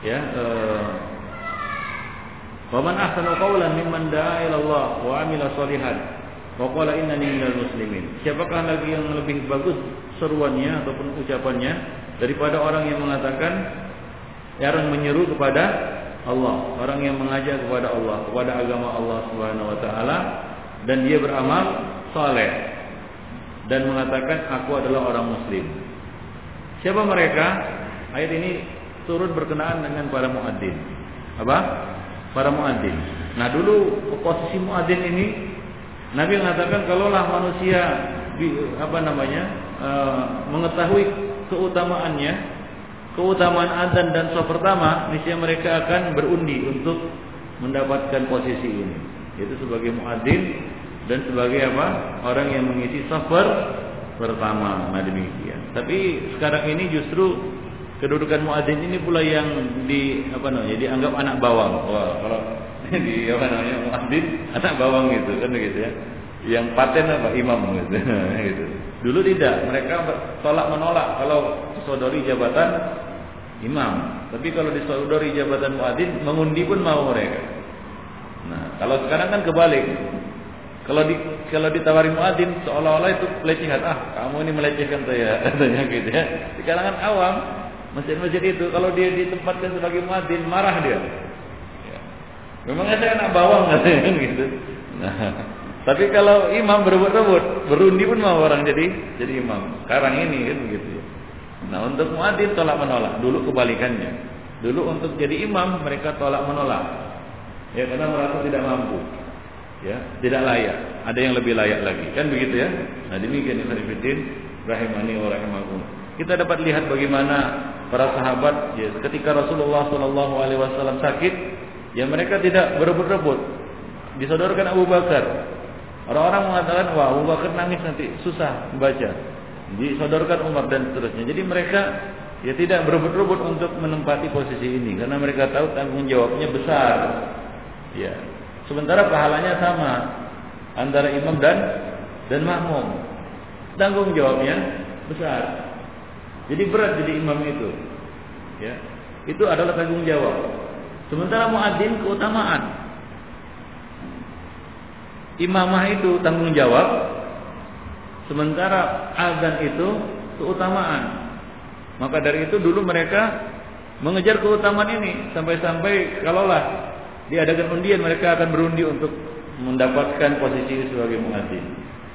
ya uh, Wa man ahsanu qawlan mimman da'a ila Allah wa 'amila shalihan wa qala innani minal muslimin. Siapakah lagi yang lebih bagus seruannya ataupun ucapannya daripada orang yang mengatakan yang menyeru kepada Allah, orang yang mengajak kepada Allah, kepada agama Allah Subhanahu wa taala dan dia beramal soleh dan mengatakan aku adalah orang muslim. Siapa mereka? Ayat ini turut berkenaan dengan para muadzin. Apa? Para muadzin. Nah dulu posisi muadzin ini Nabi mengatakan kalaulah manusia apa namanya uh, mengetahui keutamaannya, keutamaan adzan dan sholat pertama, niscaya mereka akan berundi untuk mendapatkan posisi ini. Itu sebagai muadzin dan sebagai apa? Orang yang mengisi safar pertama. Nah demikian. Tapi sekarang ini justru kedudukan muadzin ini pula yang di apa namanya dianggap anak bawang. Wah kalau di apa namanya muadzin anak bawang gitu kan begitu ya. Yang paten apa? Imam gitu, gitu. Dulu tidak mereka tolak menolak kalau sodori jabatan imam tapi kalau disodori jabatan muadzin mengundi pun mau mereka nah kalau sekarang kan kebalik kalau di kalau ditawari muadzin seolah-olah itu pelecehan. Ah, kamu ini melecehkan saya katanya gitu ya. Di kalangan awam masjid-masjid itu kalau dia ditempatkan sebagai muadzin marah dia. Ya. Memangnya saya anak bawang katanya kan gitu. Nah, tapi kalau imam berebut-rebut, berundi pun mau orang jadi jadi imam. Sekarang ini kan begitu ya. Nah, untuk muadzin tolak menolak. Dulu kebalikannya. Dulu untuk jadi imam mereka tolak menolak. Ya karena merasa tidak mampu ya tidak layak ada yang lebih layak lagi kan begitu ya nah demikian Ibnu rahimani wa rahimakum kita dapat lihat bagaimana para sahabat ya ketika Rasulullah Shallallahu alaihi wasallam sakit ya mereka tidak berebut-rebut disodorkan Abu Bakar orang-orang mengatakan wah Abu Bakar nangis nanti susah membaca disodorkan Umar dan seterusnya jadi mereka ya tidak berebut-rebut untuk menempati posisi ini karena mereka tahu tanggung jawabnya besar ya Sementara pahalanya sama antara imam dan dan makmum. Tanggung jawabnya besar. Jadi berat jadi imam itu. Ya. Itu adalah tanggung jawab. Sementara muadzin keutamaan. Imamah itu tanggung jawab. Sementara azan itu keutamaan. Maka dari itu dulu mereka mengejar keutamaan ini sampai-sampai kalaulah diadakan undian mereka akan berundi untuk mendapatkan posisi sebagai muadzin.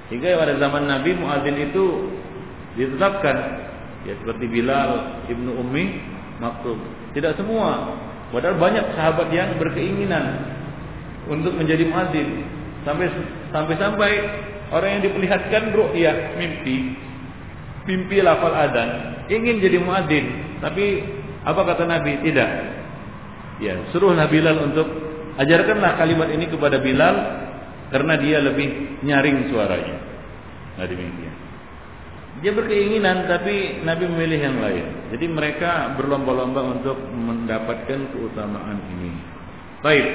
Sehingga pada zaman Nabi muadzin itu ditetapkan ya seperti Bilal ibnu Ummi Maktum. Tidak semua, padahal banyak sahabat yang berkeinginan untuk menjadi muadzin. Sampai sampai sampai orang yang diperlihatkan ru'yah mimpi mimpi lafal adan ingin jadi muadzin, tapi apa kata Nabi? Tidak. Ya, suruhlah Bilal untuk ajarkanlah kalimat ini kepada Bilal karena dia lebih nyaring suaranya. Nah demikian. Dia berkeinginan tapi Nabi memilih yang lain. Jadi mereka berlomba-lomba untuk mendapatkan keutamaan ini. Baik.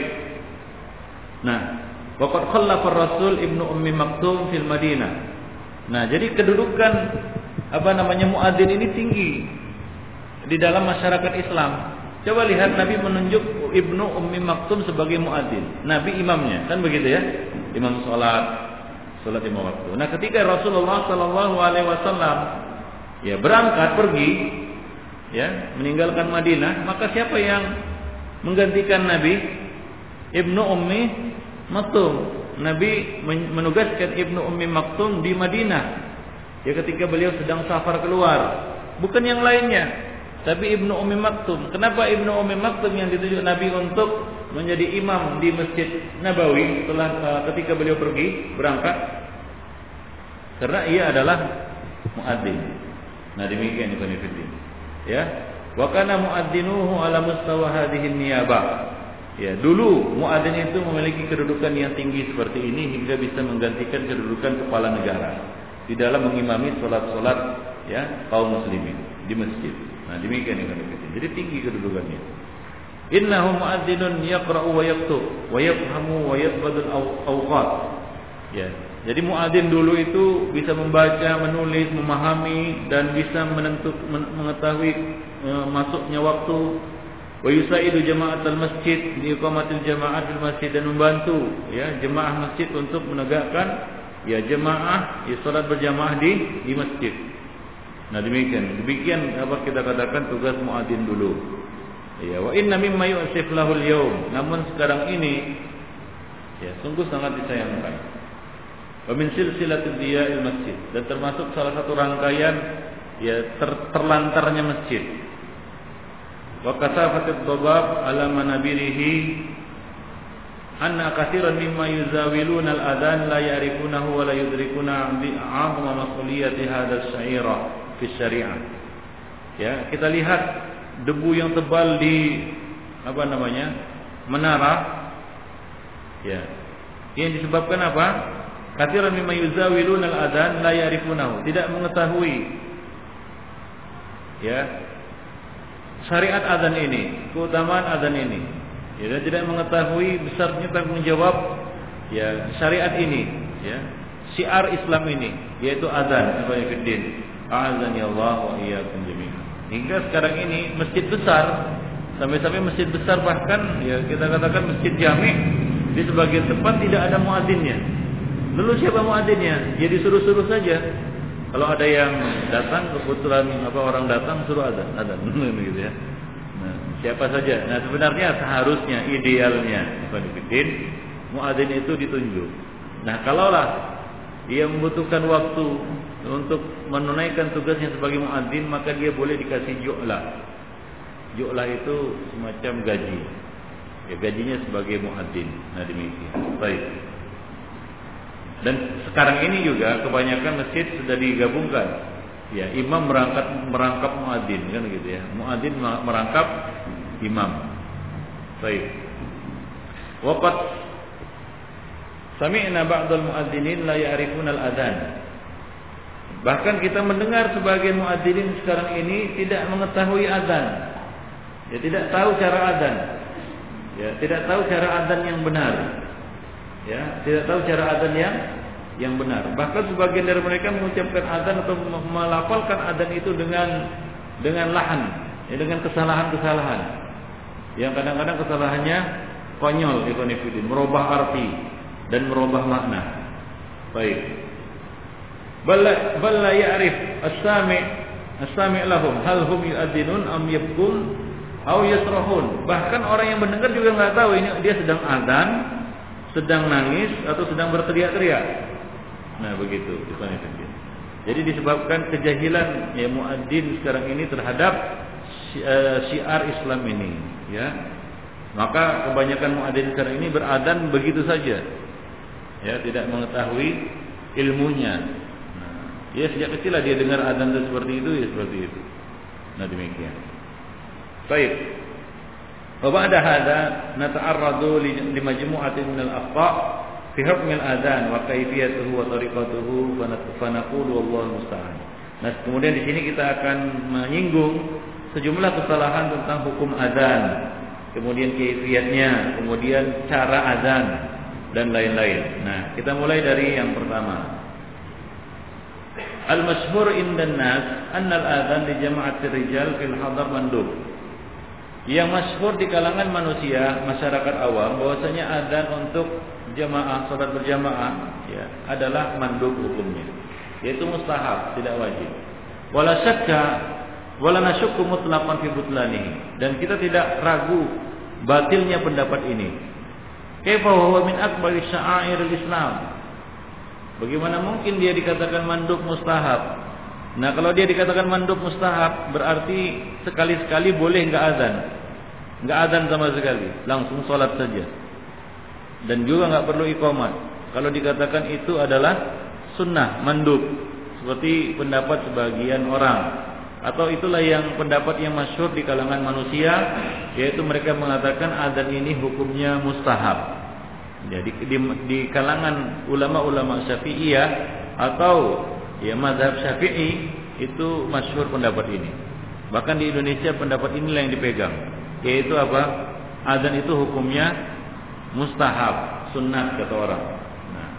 Nah, waqad khallafa Rasul Ibnu Ummi Maktum fil Madinah. Nah, jadi kedudukan apa namanya muadzin ini tinggi di dalam masyarakat Islam. Coba lihat Nabi menunjuk Ibnu Ummi Maktum sebagai muadzin. Nabi imamnya, kan begitu ya? Imam salat Salat lima waktu. Nah, ketika Rasulullah sallallahu alaihi wasallam ya berangkat pergi ya, meninggalkan Madinah, maka siapa yang menggantikan Nabi? Ibnu Ummi Maktum. Nabi menugaskan Ibnu Ummi Maktum di Madinah. Ya ketika beliau sedang safar keluar, bukan yang lainnya, tapi Ibnu Ummi Maktum. Kenapa Ibnu Ummi Maktum yang ditunjuk Nabi untuk menjadi imam di Masjid Nabawi setelah uh, ketika beliau pergi berangkat? Karena ia adalah muadzin. Nah demikian Ibnu Fiddin. Ya. Wa kana muadzinuhu ala mustawa hadhihi niyabah. Ya, dulu muadzin itu memiliki kedudukan yang tinggi seperti ini hingga bisa menggantikan kedudukan kepala negara di dalam mengimami salat-salat ya kaum muslimin di masjid. Nah, demikian yang Jadi tinggi kedudukannya. Innahu muadzinun yaqra'u wa yaktub wa yafhamu wa yatbadul awqat. Ya, jadi muadzin dulu itu bisa membaca, menulis, memahami dan bisa menentuk mengetahui e, masuknya waktu. Wa yusaidu jama'atul masjid di iqamatil jama'at fil masjid dan membantu ya jemaah masjid untuk menegakkan ya jemaah ya salat berjamaah di di masjid. Nah demikian, demikian apa kita katakan tugas muadzin dulu. Ya, wa inna mimma yu'sif lahul yawm. Namun sekarang ini ya sungguh sangat disayangkan wa min silsilatil diya'il masjid dan termasuk salah satu rangkaian ya ter, terlantarnya masjid wa kasafatid dhabab ala manabirihi anna katsiran mimma yuzawiluna al-adhan la ya'rifunahu wa la yudrikuna bi'ahma mas'uliyati hadha syaira fi syariah. Ya kita lihat debu yang tebal di apa namanya menara. Ya ini disebabkan apa? Kathiran mimma yuzawilun al-adhan la ya'rifunahu. Tidak mengetahui. Ya syariat adzan ini, keutamaan adzan ini. Ya, tidak mengetahui besarnya tanggung jawab ya syariat ini, ya. Syiar Islam ini yaitu adzan sebagai fiddin. A'azani Allah wa iyyakum jami'an. Hingga sekarang ini masjid besar sampai-sampai masjid besar bahkan ya kita katakan masjid jami di sebagian tempat tidak ada muadzinnya. Dulu siapa muadzinnya? Ya disuruh-suruh saja. Kalau ada yang datang kebetulan apa orang datang suruh ada, ada gitu ya. Nah, siapa saja. Nah, sebenarnya seharusnya idealnya Ibn muadzin itu ditunjuk. Nah, kalaulah dia membutuhkan waktu untuk menunaikan tugasnya sebagai muadzin, maka dia boleh dikasih ju'lah. Ju'lah itu semacam gaji. Ya, gajinya sebagai muadzin. Nah, demikian. Baik. Dan sekarang ini juga kebanyakan masjid sudah digabungkan. Ya, imam merangkap merangkap muadzin kan gitu ya. Muadzin merangkap imam. Baik. Waqat sami'na ba'dal muadzinin la ya'rifuna al-adzan. Bahkan kita mendengar sebagian muadzinin sekarang ini tidak mengetahui azan. Ya tidak tahu cara azan. Ya, tidak tahu cara azan yang benar ya tidak tahu cara adzan yang yang benar. Bahkan sebagian dari mereka mengucapkan adzan atau melafalkan adzan itu dengan dengan lahan, ya, dengan kesalahan-kesalahan. Yang kadang-kadang kesalahannya konyol, ikhwanifidin, merubah arti dan merubah makna. Baik. Balla balla ya'rif as-sami' as-sami' lahum hal hum yu'adzinun am yabkun aw yasrahun. Bahkan orang yang mendengar juga nggak tahu ini dia sedang adzan sedang nangis atau sedang berteriak-teriak. Nah, begitu Jadi disebabkan kejahilan ya muadzin sekarang ini terhadap eh, syiar Islam ini, ya. Maka kebanyakan muadzin sekarang ini beradan begitu saja. Ya, tidak mengetahui ilmunya. Nah, ya sejak kecil lah dia dengar adzan seperti itu ya seperti itu. Nah, demikian. Baik. وبعد هذا نتعرض لمجموعة من الأخطاء في حكم الأذان وكيفيته وطريقته فنقول والله المستعان. Nah, kemudian di sini kita akan menyinggung sejumlah kesalahan tentang hukum azan, kemudian kaifiatnya, kemudian cara azan dan lain-lain. Nah, kita mulai dari yang pertama. Al-masyhur indan nas anna al-adzan li jama'atir rijal fil hadar mandub. Yang masyhur di kalangan manusia, masyarakat awam bahwasanya adzan untuk jamaah salat berjamaah ya adalah mandub hukumnya, yaitu mustahab, tidak wajib. Wala syakka wala nasyukku mutlaqan fi butlanihi dan kita tidak ragu batilnya pendapat ini. Kaifa huwa min akbari sya'airil Islam? Bagaimana mungkin dia dikatakan mandub mustahab? Nah kalau dia dikatakan mandub mustahab berarti sekali-sekali boleh nggak azan, nggak azan sama sekali, langsung sholat saja. Dan juga nggak perlu ikomat. Kalau dikatakan itu adalah sunnah mandub, seperti pendapat sebagian orang. Atau itulah yang pendapat yang masyhur di kalangan manusia, yaitu mereka mengatakan azan ini hukumnya mustahab. Jadi di, di kalangan ulama-ulama Syafi'iyah atau ya mazhab Syafi'i itu masyhur pendapat ini. Bahkan di Indonesia pendapat inilah yang dipegang, yaitu apa? Azan itu hukumnya mustahab, sunnah kata orang. Nah,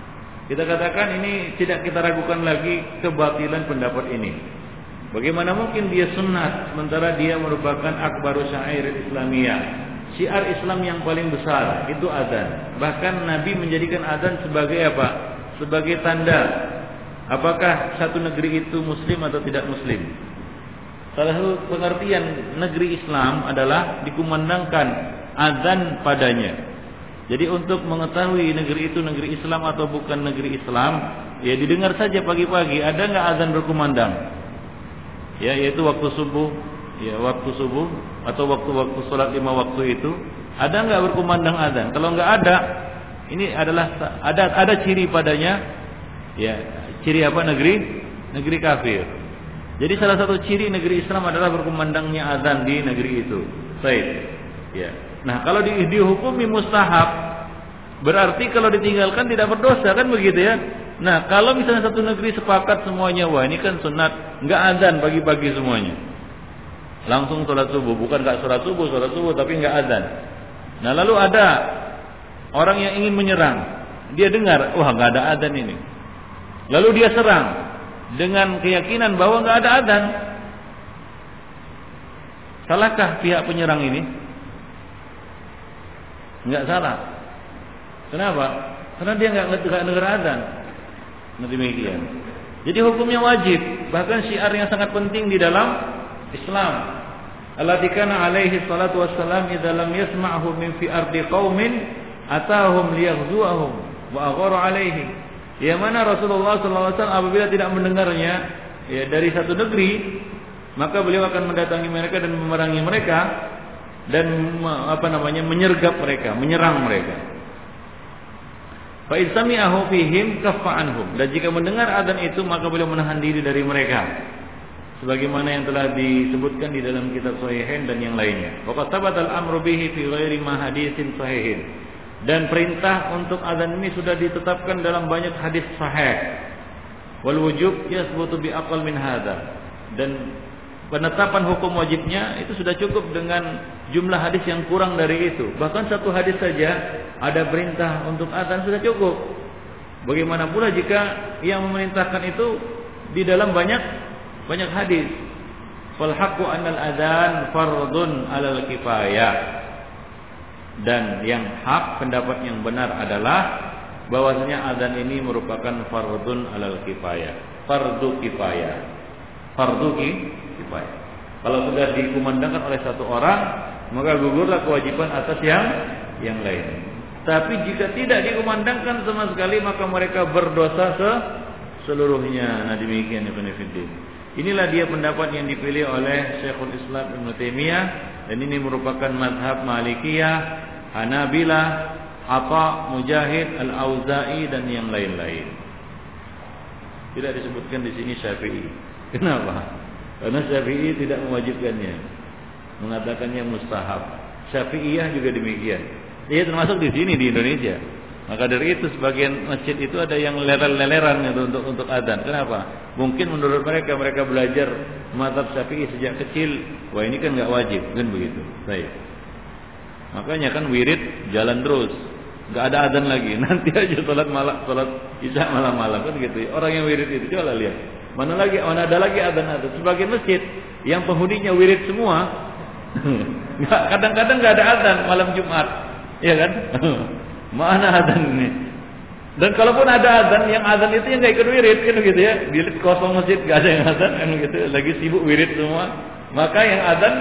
kita katakan ini tidak kita ragukan lagi kebatilan pendapat ini. Bagaimana mungkin dia sunnah sementara dia merupakan akbaru syair Islamiyah. Syiar Islam yang paling besar itu azan. Bahkan Nabi menjadikan azan sebagai apa? Sebagai tanda Apakah satu negeri itu muslim atau tidak muslim? Salah satu pengertian negeri Islam adalah dikumandangkan azan padanya. Jadi untuk mengetahui negeri itu negeri Islam atau bukan negeri Islam, ya didengar saja pagi-pagi ada nggak azan berkumandang? Ya, yaitu waktu subuh, ya waktu subuh atau waktu-waktu sholat lima waktu itu ada nggak berkumandang azan? Kalau nggak ada, ini adalah ada ada ciri padanya, ya Ciri apa negeri? Negeri kafir. Jadi salah satu ciri negeri Islam adalah berkumandangnya azan di negeri itu. Baik. Ya. Nah, kalau di, dihukumi mustahab, berarti kalau ditinggalkan tidak berdosa kan begitu ya? Nah, kalau misalnya satu negeri sepakat semuanya, wah ini kan sunat, nggak azan pagi-pagi semuanya. Langsung sholat subuh, bukan nggak sholat subuh, sholat subuh tapi nggak azan. Nah, lalu ada orang yang ingin menyerang, dia dengar, wah nggak ada azan ini. Lalu dia serang dengan keyakinan bahwa nggak ada adzan. Salahkah pihak penyerang ini? Nggak salah. Kenapa? Karena dia nggak dengar adzan. Nah demikian. Jadi hukumnya wajib, bahkan syiar yang sangat penting di dalam Islam. Allati kana alaihi salatu wassalam idza lam yasma'hu min fi ardi qaumin atahum liyaghzuahum wa aghara alaihim. Yang mana Rasulullah SAW apabila tidak mendengarnya ya dari satu negeri, maka beliau akan mendatangi mereka dan memerangi mereka dan apa namanya menyergap mereka, menyerang mereka. Fa sami'ahu fihim kaffa Dan jika mendengar adzan itu maka beliau menahan diri dari mereka. Sebagaimana yang telah disebutkan di dalam kitab Sahihain dan yang lainnya. Wa qad al-amru bihi fi ghairi ma haditsin sahihin. Dan perintah untuk azan ini sudah ditetapkan dalam banyak hadis sahih. Wal wujub yasbutu bi aqal min hadza. Dan penetapan hukum wajibnya itu sudah cukup dengan jumlah hadis yang kurang dari itu. Bahkan satu hadis saja ada perintah untuk azan sudah cukup. Bagaimana pula jika yang memerintahkan itu di dalam banyak banyak hadis. Fal haqqu annal adzan fardun 'alal kifayah dan yang hak pendapat yang benar adalah bahwasanya adzan ini merupakan fardun alal kifayah. Fardu kifayah. Fardu kifayah. Kalau sudah dikumandangkan oleh satu orang maka gugurlah kewajiban atas yang yang lain. Tapi jika tidak dikumandangkan sama sekali maka mereka berdosa se seluruhnya. Nah demikian Ibn Fiddin inilah dia pendapat yang dipilih oleh Syekhul Islam Ibn Taimiyah dan ini merupakan madhab Malikiyah Hanabilah, Apa, Mujahid, Al-Auza'i dan yang lain-lain. Tidak disebutkan di sini Syafi'i. Kenapa? Karena Syafi'i tidak mewajibkannya. Mengatakannya mustahab. Syafi'iyah juga demikian. Ia termasuk di sini di Indonesia. Maka dari itu sebagian masjid itu ada yang leler-leleran itu untuk untuk adzan. Kenapa? Mungkin menurut mereka mereka belajar madzhab Syafi'i sejak kecil. Wah ini kan nggak wajib, kan begitu. Baik. Makanya kan wirid jalan terus. Gak ada adzan lagi. Nanti aja sholat malam, sholat isya malam-malam kan gitu. Orang yang wirid itu coba lihat. Mana lagi? Mana ada lagi adzan ada. Sebagai masjid yang penghuninya wirid semua. kadang-kadang nggak ada azan malam Jumat. Iya kan? Mana azan ini? Dan kalaupun ada azan, yang azan itu yang nggak ikut wirid kan gitu ya. Bilik kosong masjid nggak ada yang azan kan gitu. Lagi sibuk wirid semua. Maka yang azan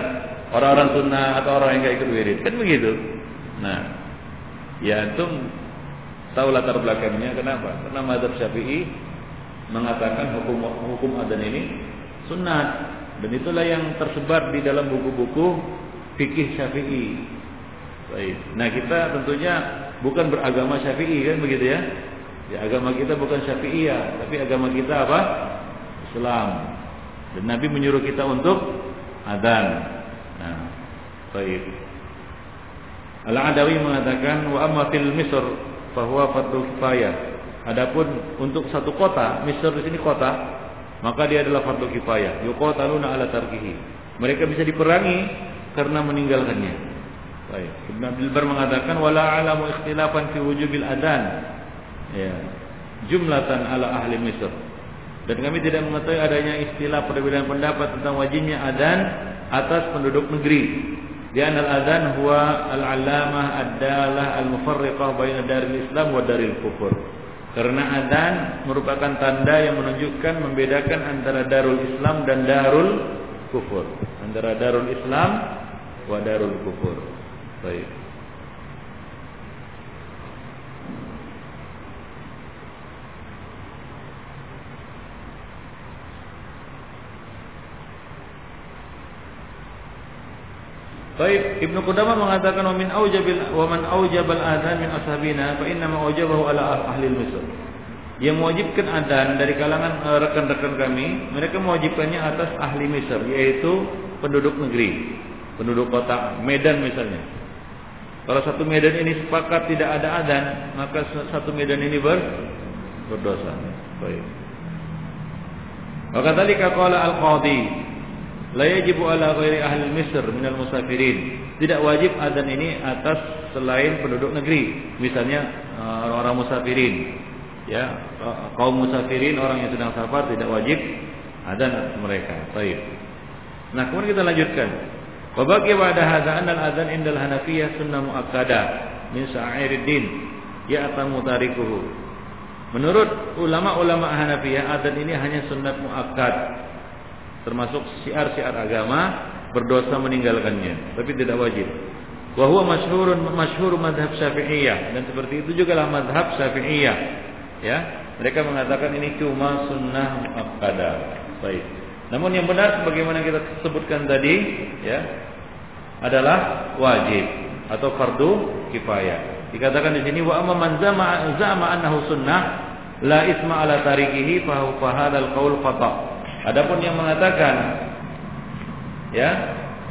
orang-orang sunnah atau orang yang nggak ikut wirid kan begitu. Nah, ya itu tahu latar belakangnya kenapa? Karena mazhab Syafi'i mengatakan hukum hukum azan ini sunnah dan itulah yang tersebar di dalam buku-buku fikih Syafi'i. Baik. Nah, kita tentunya bukan beragama Syafi'i kan begitu ya? Ya agama kita bukan Syafi'iyah, tapi agama kita apa? Islam. Dan Nabi menyuruh kita untuk adzan. Baik. Al-Adawi mengatakan wa amma fil Misr fa huwa fardhu kifayah. Adapun untuk satu kota, Misr di sini kota, maka dia adalah fardu kifayah. Yuqataluna ala tarkihi. Mereka bisa diperangi karena meninggalkannya. Baik. Ibn Abdul Bar mengatakan wala alamu ikhtilafan fi wujubil adzan ya, jumlatan ala ahli Mesir. Dan kami tidak mengetahui adanya istilah perbedaan pendapat tentang wajibnya adzan atas penduduk negeri. Adzan huwa al-allamah ad-dalah al-mufarriqah baina daril Islam wa daril kufur. Karena adzan merupakan tanda yang menunjukkan membedakan antara darul Islam dan darul kufur. Antara darul Islam wa darul kufur. Baik. Baik, Ibnu Qudamah mengatakan wa min aujabil wa man aujabal adzan min ashabina fa inna ma aujabahu ala ahli Misr. Yang mewajibkan adzan dari kalangan eh, rekan-rekan kami, mereka mewajibkannya atas ahli Mesir, yaitu penduduk negeri, penduduk kota Medan misalnya. Kalau satu Medan ini sepakat tidak ada adzan, maka satu Medan ini ber berdosa. Baik. Maka tadi qala al-qadhi la yajibu ala ghairi ahli Misr minal musafirin. Tidak wajib adzan ini atas selain penduduk negeri, misalnya eh, orang-orang musafirin. Ya, eh, kaum musafirin orang yang sedang safar tidak wajib adzan atas mereka. Baik. Nah, kemudian kita lanjutkan. Wa baqi ba'da hadza anna al-adzan indal Hanafiyah sunnah muakkadah min sa'iriddin ya'tamu tarikuhu. Menurut ulama-ulama Hanafiyah, adzan ini hanya sunnat muakkad termasuk syiar-syiar agama berdosa meninggalkannya. Tapi tidak wajib. Wa huwa masyhurun masyhur madhab Syafi'iyah. Dan seperti itu juga lah madhab Syafi'iyah. Ya mereka mengatakan ini cuma sunnah muakkadah baik. Namun yang benar sebagaimana kita sebutkan tadi ya adalah wajib atau fardu kifayah. Dikatakan di sini wa amma man zama zama annahu sunnah la isma ala tarikihi fa hadzal qaul khata Adapun yang mengatakan ya,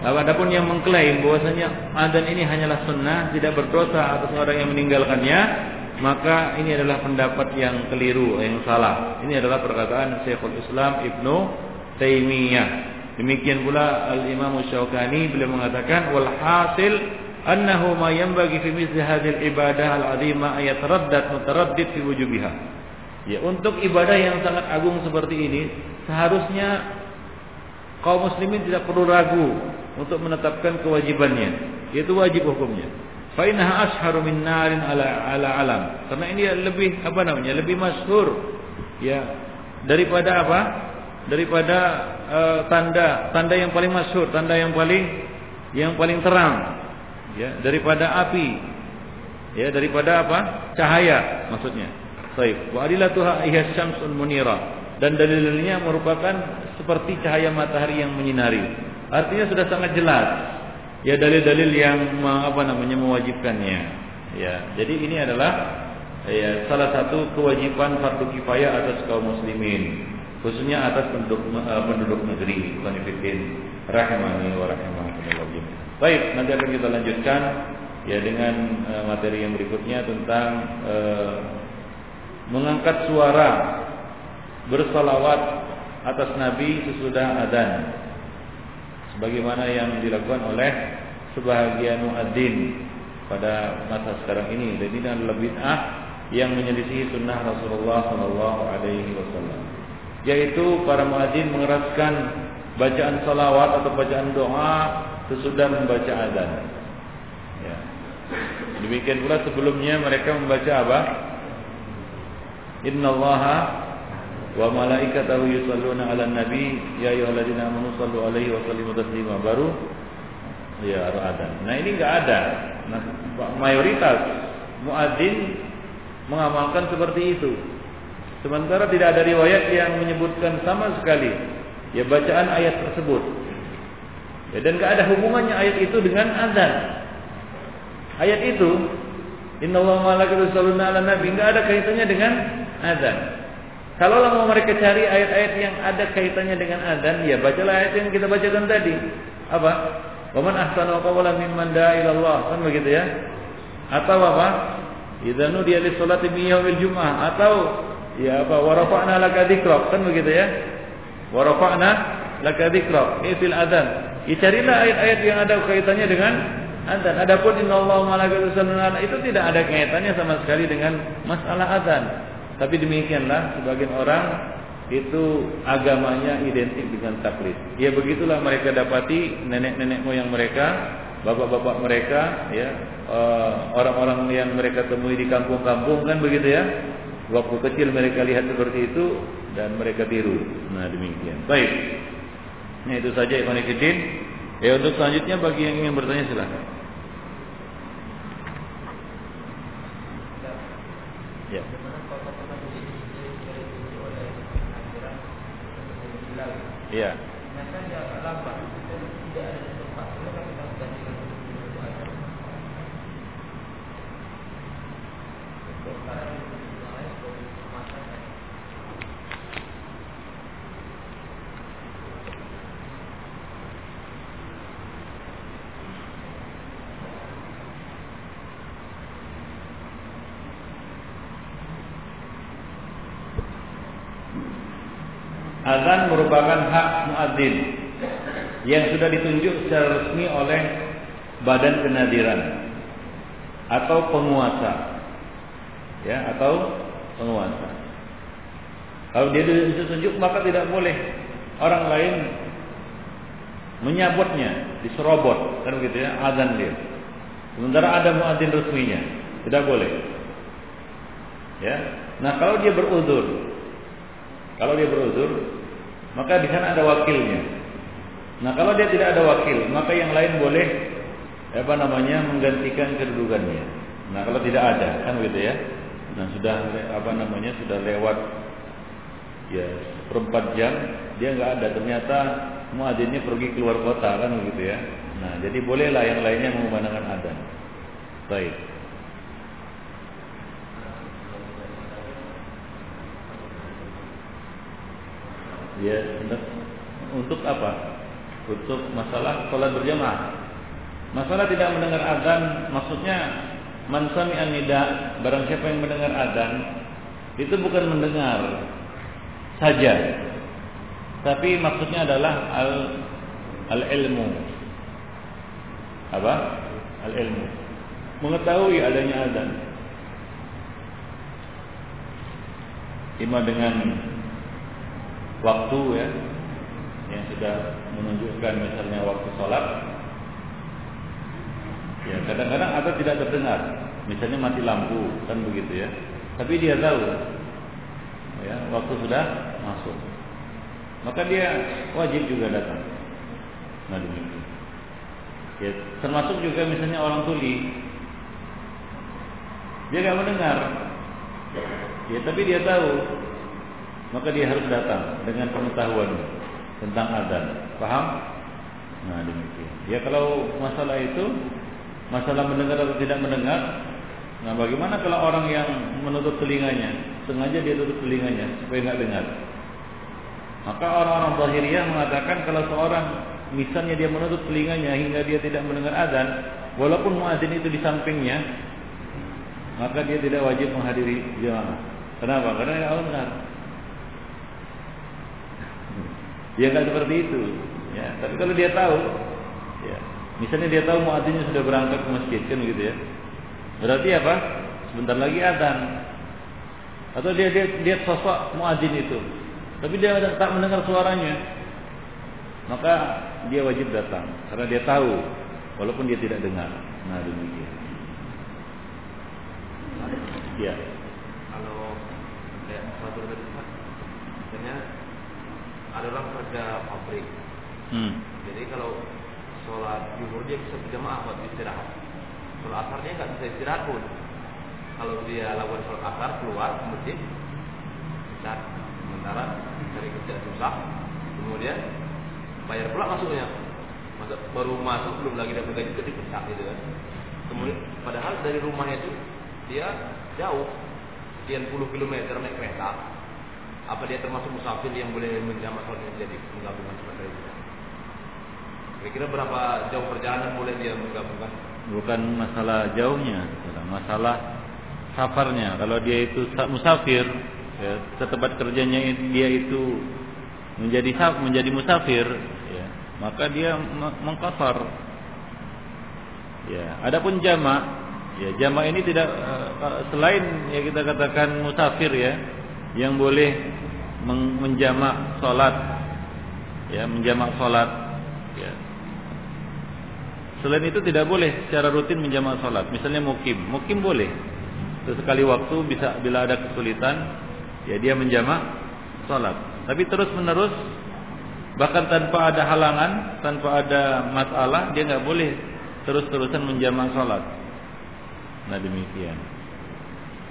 adapun yang mengklaim bahwasanya adzan ini hanyalah sunnah, tidak berdosa atas orang yang meninggalkannya, maka ini adalah pendapat yang keliru, yang salah. Ini adalah perkataan Syekhul Islam Ibnu Taimiyah. Demikian pula Al-Imam Syaukani beliau mengatakan wal hasil annahu ma yanbaghi fi mithli hadhihi al-ibadah al-'azimah ayataraddad mutaraddid fi wujubiha. Ya, untuk ibadah yang sangat agung seperti ini seharusnya kaum muslimin tidak perlu ragu untuk menetapkan kewajibannya, yaitu wajib hukumnya. Fa innaha ashharu min narin ala ala alam. Karena ini lebih apa namanya? Lebih masyhur ya daripada apa? Daripada uh, tanda tanda yang paling masyhur, tanda yang paling yang paling terang ya daripada api ya daripada apa? cahaya maksudnya. Baik, wa adilatuha ihya syamsun munira dan dalil-dalilnya merupakan seperti cahaya matahari yang menyinari. Artinya sudah sangat jelas. Ya dalil-dalil yang apa namanya mewajibkannya. Ya, jadi ini adalah ya salah satu kewajiban fardu kifayah atas kaum muslimin, khususnya atas penduduk uh, penduduk negeri. Konfidin rahimani wa rahimakumullah. Baik, nanti akan kita lanjutkan ya dengan uh, materi yang berikutnya tentang uh, mengangkat suara bersalawat atas Nabi sesudah adzan sebagaimana yang dilakukan oleh sebagian muadzin pada masa sekarang ini dan ini adalah bid'ah yang menyelisihi sunnah Rasulullah Shallallahu Alaihi Wasallam yaitu para muadzin mengeraskan bacaan salawat atau bacaan doa sesudah membaca azan. Ya. Demikian pula sebelumnya mereka membaca apa? Innallaha wa malaikatahu yusalluna 'alan nabi ya ayyuhalladzina amanu sallu 'alaihi wa sallimu taslima baru ya azan. Nah ini enggak ada. Nah, mayoritas muadzin mengamalkan seperti itu. Sementara tidak ada riwayat yang menyebutkan sama sekali ya bacaan ayat tersebut. Ya, dan tidak ada hubungannya ayat itu dengan azan. Ayat itu Inna Allah malaikatu yusalluna ala nabi enggak ada kaitannya dengan azan. Kalau mau mereka cari ayat-ayat yang ada kaitannya dengan azan, ya bacalah ayat yang kita bacakan tadi. Apa? Waman ahsanu qawlan mimman da'a ila Allah. Kan begitu ya? Atau apa? Idza nudiya lis salati min yaumil jumu'ah atau ya apa? Wa rafa'na laka dzikrak. Kan begitu ya? Wa rafa'na laka dzikrak. Ini fil adzan. Ya carilah ayat-ayat yang ada kaitannya dengan adzan. Adapun innallaha malaikatahu itu tidak ada kaitannya sama sekali dengan masalah adzan. Tapi demikianlah sebagian orang itu agamanya identik dengan taklid. Ya begitulah mereka dapati nenek-nenek moyang mereka, bapak-bapak mereka, ya eh, orang-orang yang mereka temui di kampung-kampung kan begitu ya. Waktu kecil mereka lihat seperti itu dan mereka tiru. Nah demikian. Baik. Nah itu saja Ikhwan Ya untuk selanjutnya bagi yang ingin bertanya silakan. Ya. Iya. Merupakan hak muadzin yang sudah ditunjuk secara resmi oleh badan kenadiran atau penguasa. Ya, atau penguasa. Kalau dia ditunjuk maka tidak boleh orang lain menyabotnya, diserobot, kan begitu ya, azan dia. Sementara ada muadzin resminya, tidak boleh. Ya. Nah, kalau dia beruzur, kalau dia beruzur, maka di sana ada wakilnya. Nah, kalau dia tidak ada wakil, maka yang lain boleh apa namanya menggantikan kedudukannya. Nah, kalau tidak ada, kan gitu ya. Nah, sudah apa namanya sudah lewat ya seperempat jam, dia nggak ada. Ternyata muadzinnya pergi keluar kota, kan begitu ya. Nah, jadi bolehlah yang lainnya mengumandangkan adzan. Baik. Ya, untuk apa? Untuk masalah sholat berjamaah. Masalah tidak mendengar azan, maksudnya man sami'an nida, barang siapa yang mendengar azan, itu bukan mendengar saja. Tapi maksudnya adalah al al ilmu. Apa? Al ilmu. Mengetahui adanya azan. Ima dengan waktu ya yang sudah menunjukkan misalnya waktu sholat. Ya kadang-kadang ada tidak terdengar. Misalnya mati lampu kan begitu ya. Tapi dia tahu ya waktu sudah masuk. Maka dia wajib juga datang. Nah demikian. Ya termasuk juga misalnya orang tuli. Dia nggak mendengar. Ya tapi dia tahu maka dia harus datang dengan pengetahuan tentang adzan. Paham? Nah, demikian. Ya kalau masalah itu masalah mendengar atau tidak mendengar, nah bagaimana kalau orang yang menutup telinganya, sengaja dia tutup telinganya supaya nggak dengar? Maka orang-orang Zahiriyah mengatakan kalau seorang misalnya dia menutup telinganya hingga dia tidak mendengar adzan, walaupun muadzin itu di sampingnya, maka dia tidak wajib menghadiri jamaah. Kenapa? Karena Allah benar. Dia nggak seperti itu. Ya, tapi kalau dia tahu, ya, misalnya dia tahu muadzinnya sudah berangkat ke masjid kan gitu ya. Berarti apa? Sebentar lagi adzan. Atau dia dia dia sosok muadzin itu, tapi dia tak mendengar suaranya. maka dia wajib datang karena dia tahu walaupun dia tidak dengar. Nah demikian. Ya. Kalau kayak satu dari misalnya ada orang kerja pabrik. Hmm. Jadi kalau sholat zuhur dia bisa berjamaah buat istirahat. Sholat asarnya nggak bisa istirahat pun. Kalau dia lakukan sholat asar keluar ke masjid, dan sementara dari kerja susah, kemudian bayar pula masuknya Masa, baru masuk belum lagi dapat gaji jadi dipecat gitu kan kemudian padahal dari rumahnya itu dia jauh sekian puluh kilometer naik kereta apa dia termasuk musafir yang boleh menjamak sholat jadi menggabungkan sholat itu kira-kira berapa jauh perjalanan boleh dia menggabungkan? Bukan masalah jauhnya masalah safarnya. Kalau dia itu musafir ya, tempat kerjanya dia itu menjadi menjadi musafir maka dia mengkafar. Ya, adapun jamak, ya jamak ini tidak uh, selain ya kita katakan musafir ya, yang boleh menjamak salat ya, menjamak salat ya. Selain itu tidak boleh secara rutin menjamak salat. Misalnya mukim, mukim boleh. Sesekali waktu bisa bila ada kesulitan ya dia menjamak salat. Tapi terus menerus Bahkan tanpa ada halangan, tanpa ada masalah, dia nggak boleh terus-terusan menjamak sholat. Nah demikian.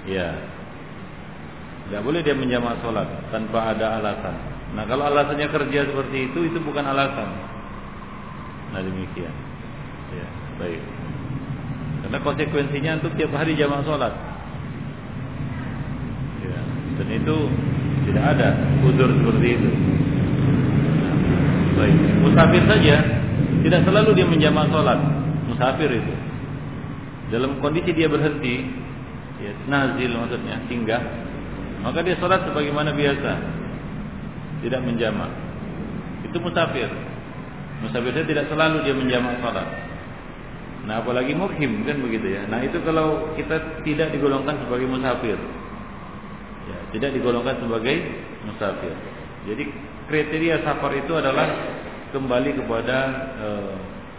Ya, nggak boleh dia menjamak sholat tanpa ada alasan. Nah kalau alasannya kerja seperti itu, itu bukan alasan. Nah demikian. Ya, baik. Karena konsekuensinya untuk tiap hari jamak sholat. Ya, dan itu tidak ada udur seperti itu. Baik. Musafir saja tidak selalu dia menjamak sholat. Musafir itu. Dalam kondisi dia berhenti, ya, nazil maksudnya, singgah, maka dia sholat sebagaimana biasa. Tidak menjamak. Itu musafir. Musafir saja tidak selalu dia menjamak sholat. Nah apalagi mukim kan begitu ya. Nah itu kalau kita tidak digolongkan sebagai musafir, ya, tidak digolongkan sebagai musafir. Jadi kriteria safar itu adalah kembali kepada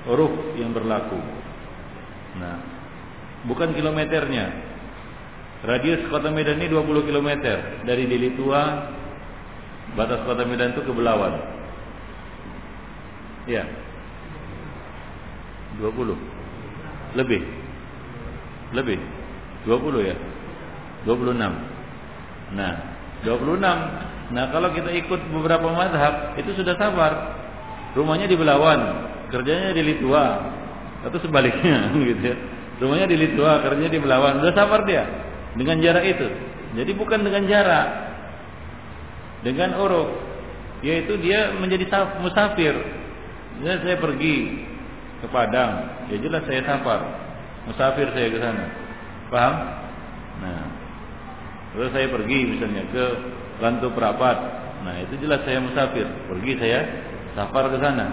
huruf yang berlaku. Nah, bukan kilometernya. Radius kota Medan ini 20 km dari Deli Tua batas kota Medan itu ke Belawan. Ya. 20. Lebih. Lebih. 20 ya. 26. Nah, 26 Nah kalau kita ikut beberapa mazhab itu sudah sabar. Rumahnya di Belawan, kerjanya di Litua, atau sebaliknya gitu ya. Rumahnya di Litua, kerjanya di Belawan, sudah sabar dia dengan jarak itu. Jadi bukan dengan jarak, dengan uruk, yaitu dia menjadi musafir. Jadi saya pergi ke Padang, ya jelas saya safar, musafir saya ke sana, paham? Nah, terus saya pergi misalnya ke Rantu Perapat. Nah, itu jelas saya musafir. Pergi saya safar ke sana.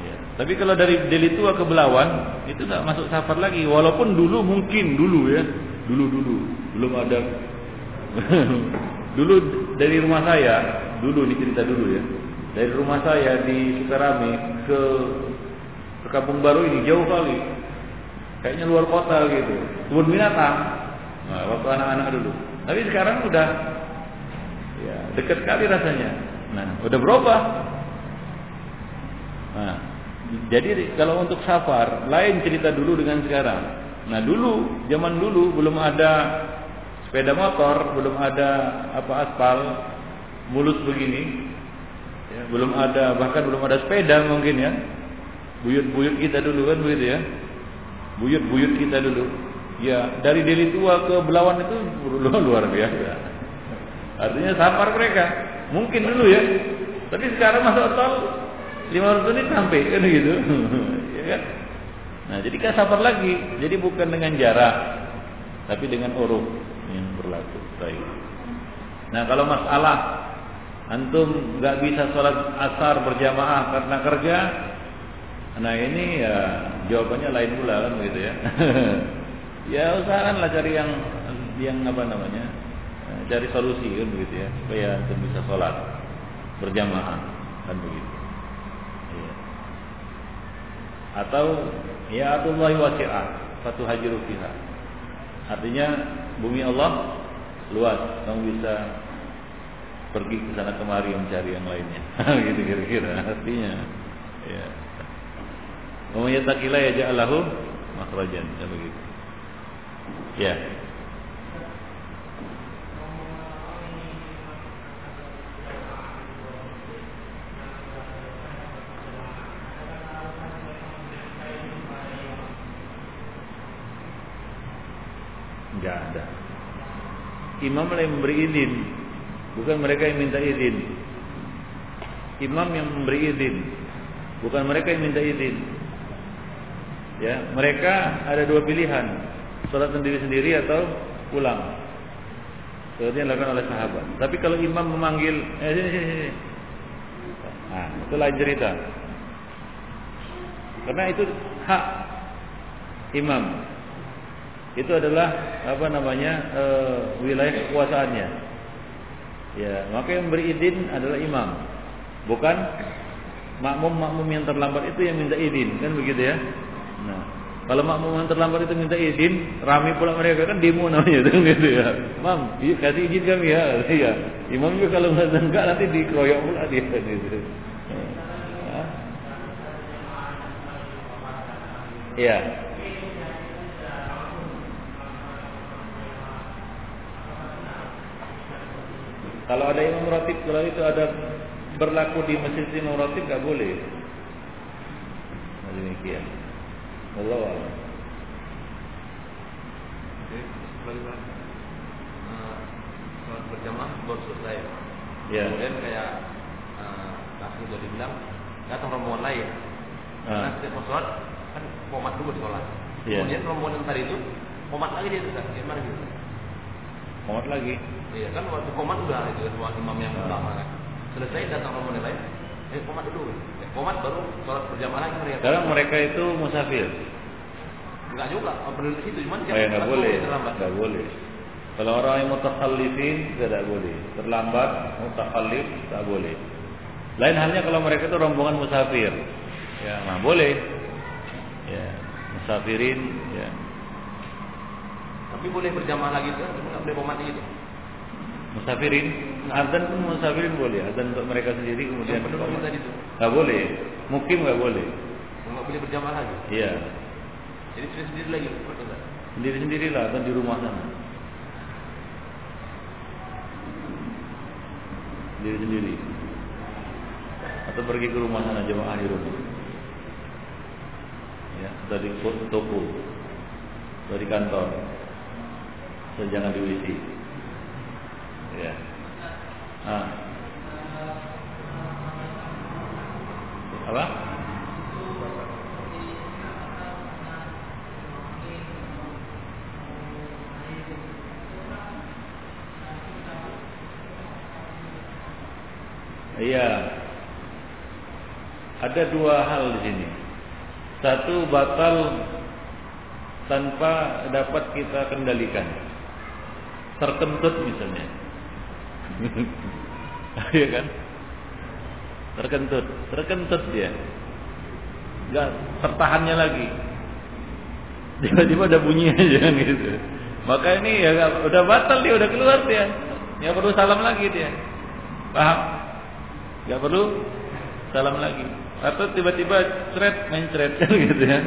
Ya. Tapi kalau dari Deli Tua ke Belawan, itu tak masuk safar lagi. Walaupun dulu mungkin dulu ya, dulu dulu belum ada. dulu dari rumah saya, dulu ini cerita dulu ya. Dari rumah saya di Sukarami ke ke Kampung Baru ini jauh kali. Kayaknya luar kota gitu. Kebun binatang. Nah, waktu anak-anak dulu. Tapi sekarang udah Ya, dekat sekali rasanya. Nah, udah berubah. Nah, jadi kalau untuk safar, lain cerita dulu dengan sekarang. Nah, dulu, zaman dulu belum ada sepeda motor, belum ada apa aspal mulus begini. Ya, belum ada bahkan belum ada sepeda mungkin ya. Buyut-buyut kita dulu kan begitu ya. Buyut-buyut kita dulu. Ya, dari Deli Tua ke Belawan itu luar biasa. Artinya sampar mereka. Mungkin dulu ya. Tapi sekarang masuk tol 500 menit sampai kan gitu. ya kan? Nah, jadi sabar lagi. Jadi bukan dengan jarak, tapi dengan uruf yang berlaku. Baik. Nah, kalau masalah antum nggak bisa sholat asar berjamaah karena kerja, nah ini ya jawabannya lain pula kan begitu ya. ya usahakanlah cari yang yang apa namanya cari solusi kan begitu ya supaya antum bisa sholat berjamaah kan begitu Ya. Atau ya Allah wasi'ah, satu hajiru fiha. Artinya bumi Allah luas, kamu bisa pergi ke sana kemari mencari yang lainnya. gitu kira-kira artinya. Ya. Wa yattaqilla yaj'al lahu makhrajan, ya begitu. Ya. Enggak ada. Imam yang memberi izin, bukan mereka yang minta izin. Imam yang memberi izin, bukan mereka yang minta izin. Ya, mereka ada dua pilihan, sholat sendiri-sendiri atau pulang. Seperti yang dilakukan oleh sahabat. Tapi kalau imam memanggil, eh sini sini sini. Nah, itu lain cerita. Karena itu hak imam. Itu adalah apa namanya e, wilayah kekuasaannya. Ya, maka yang beri izin adalah imam, bukan makmum-makmum yang terlambat itu yang minta izin, kan begitu ya? Nah, kalau makmum yang terlambat itu minta izin, rame pula mereka kan demo namanya kan gitu ya. Mam, iya, kasih izin kami ya. Iya. Imam juga kalau nggak enggak nanti dikeroyok pula dia gitu. Iya. Kalau ada imam ratib, kalau itu ada berlaku di masjid imam ratib nggak boleh. Nah, demikian. Allah Allah. Sholat berjamaah baru selesai. Ya. Kemudian kayak uh, kasih udah dibilang datang rombongan lain. Karena setiap sholat kan komat dulu sholat. Ya. Kemudian rombongan tadi itu komat lagi dia sudah gimana gitu? Komat lagi. Iya kan waktu komat udah itu kan imam yang utama kan. Selesai datang rombongan lain, eh komat dulu. Eh, komat baru sholat berjamaah lagi mereka. Sekarang mereka itu musafir. Enggak juga, di situ cuman Oh, ya, nggak sholat boleh. terlambat. Nggak boleh. Kalau orang yang mutakhallifin tidak boleh. Terlambat, mutakhallif tak boleh. Lain halnya kalau mereka itu rombongan musafir. Ya, nah boleh. Ya, musafirin ya. Tapi boleh berjamaah lagi kan, cuma nggak boleh komat gitu. Musafirin, azan pun musafirin boleh. Azan untuk mereka sendiri kemudian Yang penduduk tadi itu nggak boleh. Mukim nggak boleh. nggak boleh berjamaah lagi. Iya. Jadi sendiri sendiri lagi, nggak? Sendiri sendirilah atau di rumah sana. Sendiri sendiri. Atau pergi ke rumah sana jemaah di rumah. Ya, dari toko, dari kantor. So, jangan di WC. Ya. Ah. Apa? Iya. Ada dua hal di sini. Satu batal tanpa dapat kita kendalikan. Terkentut misalnya. Iya kan? Terkentut, terkentut dia. Enggak tertahannya lagi. Tiba-tiba ada bunyi aja kan gitu. Maka ini ya udah batal dia, udah keluar dia. Nggak perlu salam lagi dia. Paham? Nggak perlu salam lagi. Atau tiba-tiba ceret main ceret kan gitu ya.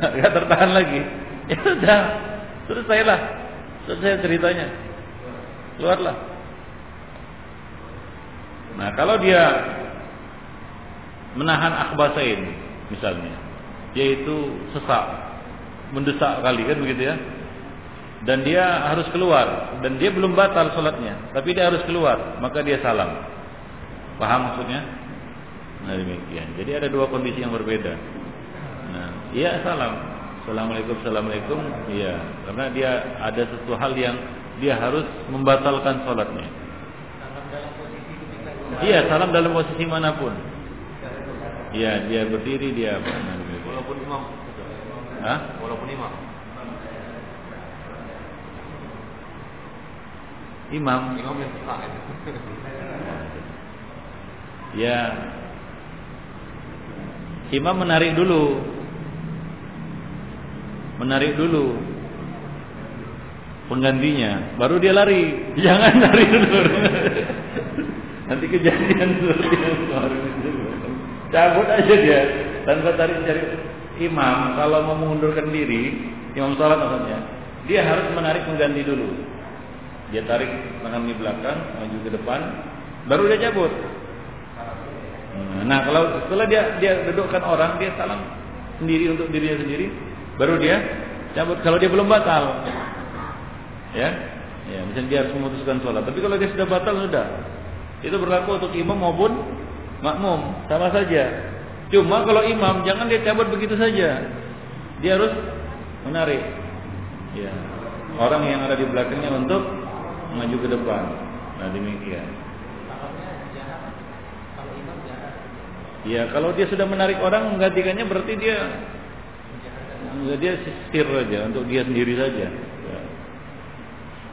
Nggak tertahan lagi. Ya sudah, selesailah. Selesai ceritanya. Keluarlah. Nah, kalau dia menahan akhbasain misalnya, yaitu sesak, mendesak kali kan begitu ya. Dan dia harus keluar dan dia belum batal sholatnya, tapi dia harus keluar, maka dia salam. Paham maksudnya? Nah demikian. Jadi ada dua kondisi yang berbeda. Nah, iya salam. Assalamualaikum, assalamualaikum. Iya, karena dia ada sesuatu hal yang dia harus membatalkan sholatnya. Iya, salam dalam posisi mana pun. Iya, dia berdiri dia apa? Walaupun imam, Hah? walaupun imam. Imam. Imam yang itu. Ya. imam menarik dulu. Menarik dulu penggantinya, baru dia lari. Jangan lari dulu. Nanti kejadian seperti yang kemarin itu. Cabut aja dia tanpa tarik cari imam kalau mau mengundurkan diri, imam salat maksudnya, dia harus menarik pengganti dulu. Dia tarik tangan di belakang, maju ke depan, baru dia cabut. Nah, kalau setelah dia dia dudukkan orang, dia salam sendiri untuk dirinya sendiri, baru dia cabut. Kalau dia belum batal, ya, ya, misalnya dia harus memutuskan sholat. Tapi kalau dia sudah batal sudah, itu berlaku untuk imam maupun makmum, sama saja. Cuma kalau imam jangan dia cabut begitu saja. Dia harus menarik. Ya. Orang yang ada di belakangnya untuk maju ke depan. Nah, demikian. Ya, kalau dia sudah menarik orang menggantikannya berarti dia dia setir saja untuk dia sendiri saja. Ya.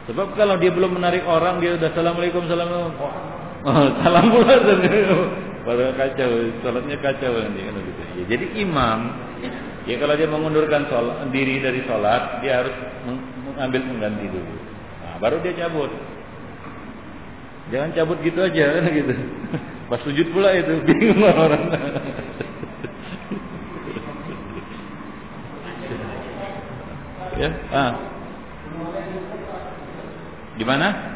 Sebab kalau dia belum menarik orang, dia sudah assalamualaikum, assalamualaikum, oh, salam pula Padahal kacau, sholatnya kacau nanti kan gitu. Ya, jadi imam, ya kalau dia mengundurkan sholat, diri dari sholat, dia harus mengambil pengganti dulu. Nah, baru dia cabut. Jangan cabut gitu aja kan gitu. Pas sujud pula itu bingung orang. ya, ah. Gimana?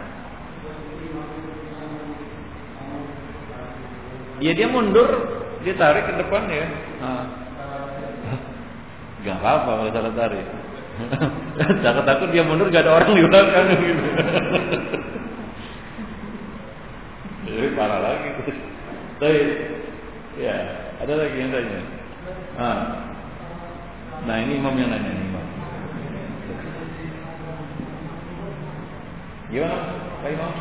Ya dia mundur, dia tarik ke depan ya. Nah. Gak apa-apa kalau salah tarik. Takut takut dia mundur gak ada orang di belakang gitu. Jadi parah lagi. Tapi ya ada lagi yang tanya. Nah, nah ini imam yang nanya imam. Gimana, Pak Imam?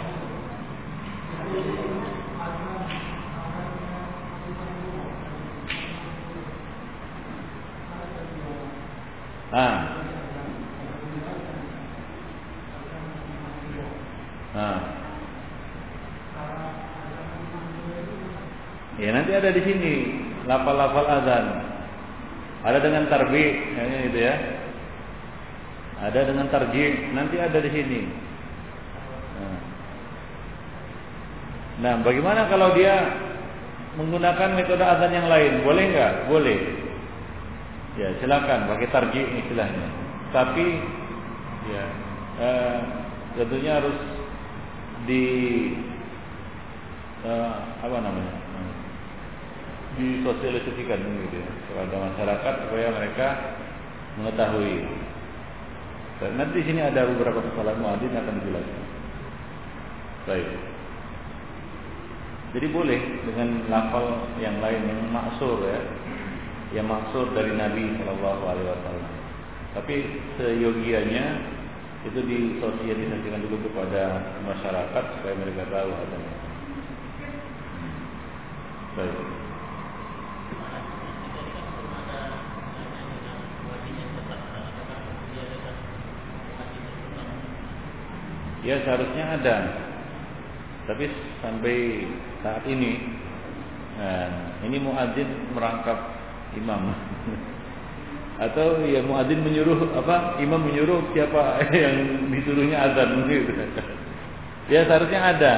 Ah. Ah. Ya nanti ada di sini lafal-lafal azan. Ada dengan tarbi, kayaknya itu ya. Ada dengan tarji, nanti ada di sini. Nah. nah, bagaimana kalau dia menggunakan metode azan yang lain? Boleh nggak? Boleh. Ya silakan pakai tarji istilahnya. Tapi ya eh, tentunya harus di eh, apa namanya disosialisasikan gitu ya, kepada masyarakat supaya mereka mengetahui. Dan nanti sini ada beberapa kesalahan muadzin akan dijelaskan. Baik. Jadi boleh dengan lafal yang lain yang maksur ya yang maksud dari Nabi Shallallahu Alaihi Wasallam. Tapi seyogianya itu disosialisasikan dulu kepada masyarakat supaya mereka tahu adanya. Baik. Ya seharusnya ada, tapi sampai saat ini, nah, ini muadzin merangkap imam atau ya muadzin menyuruh apa imam menyuruh siapa yang disuruhnya azan gitu. Ya seharusnya ada.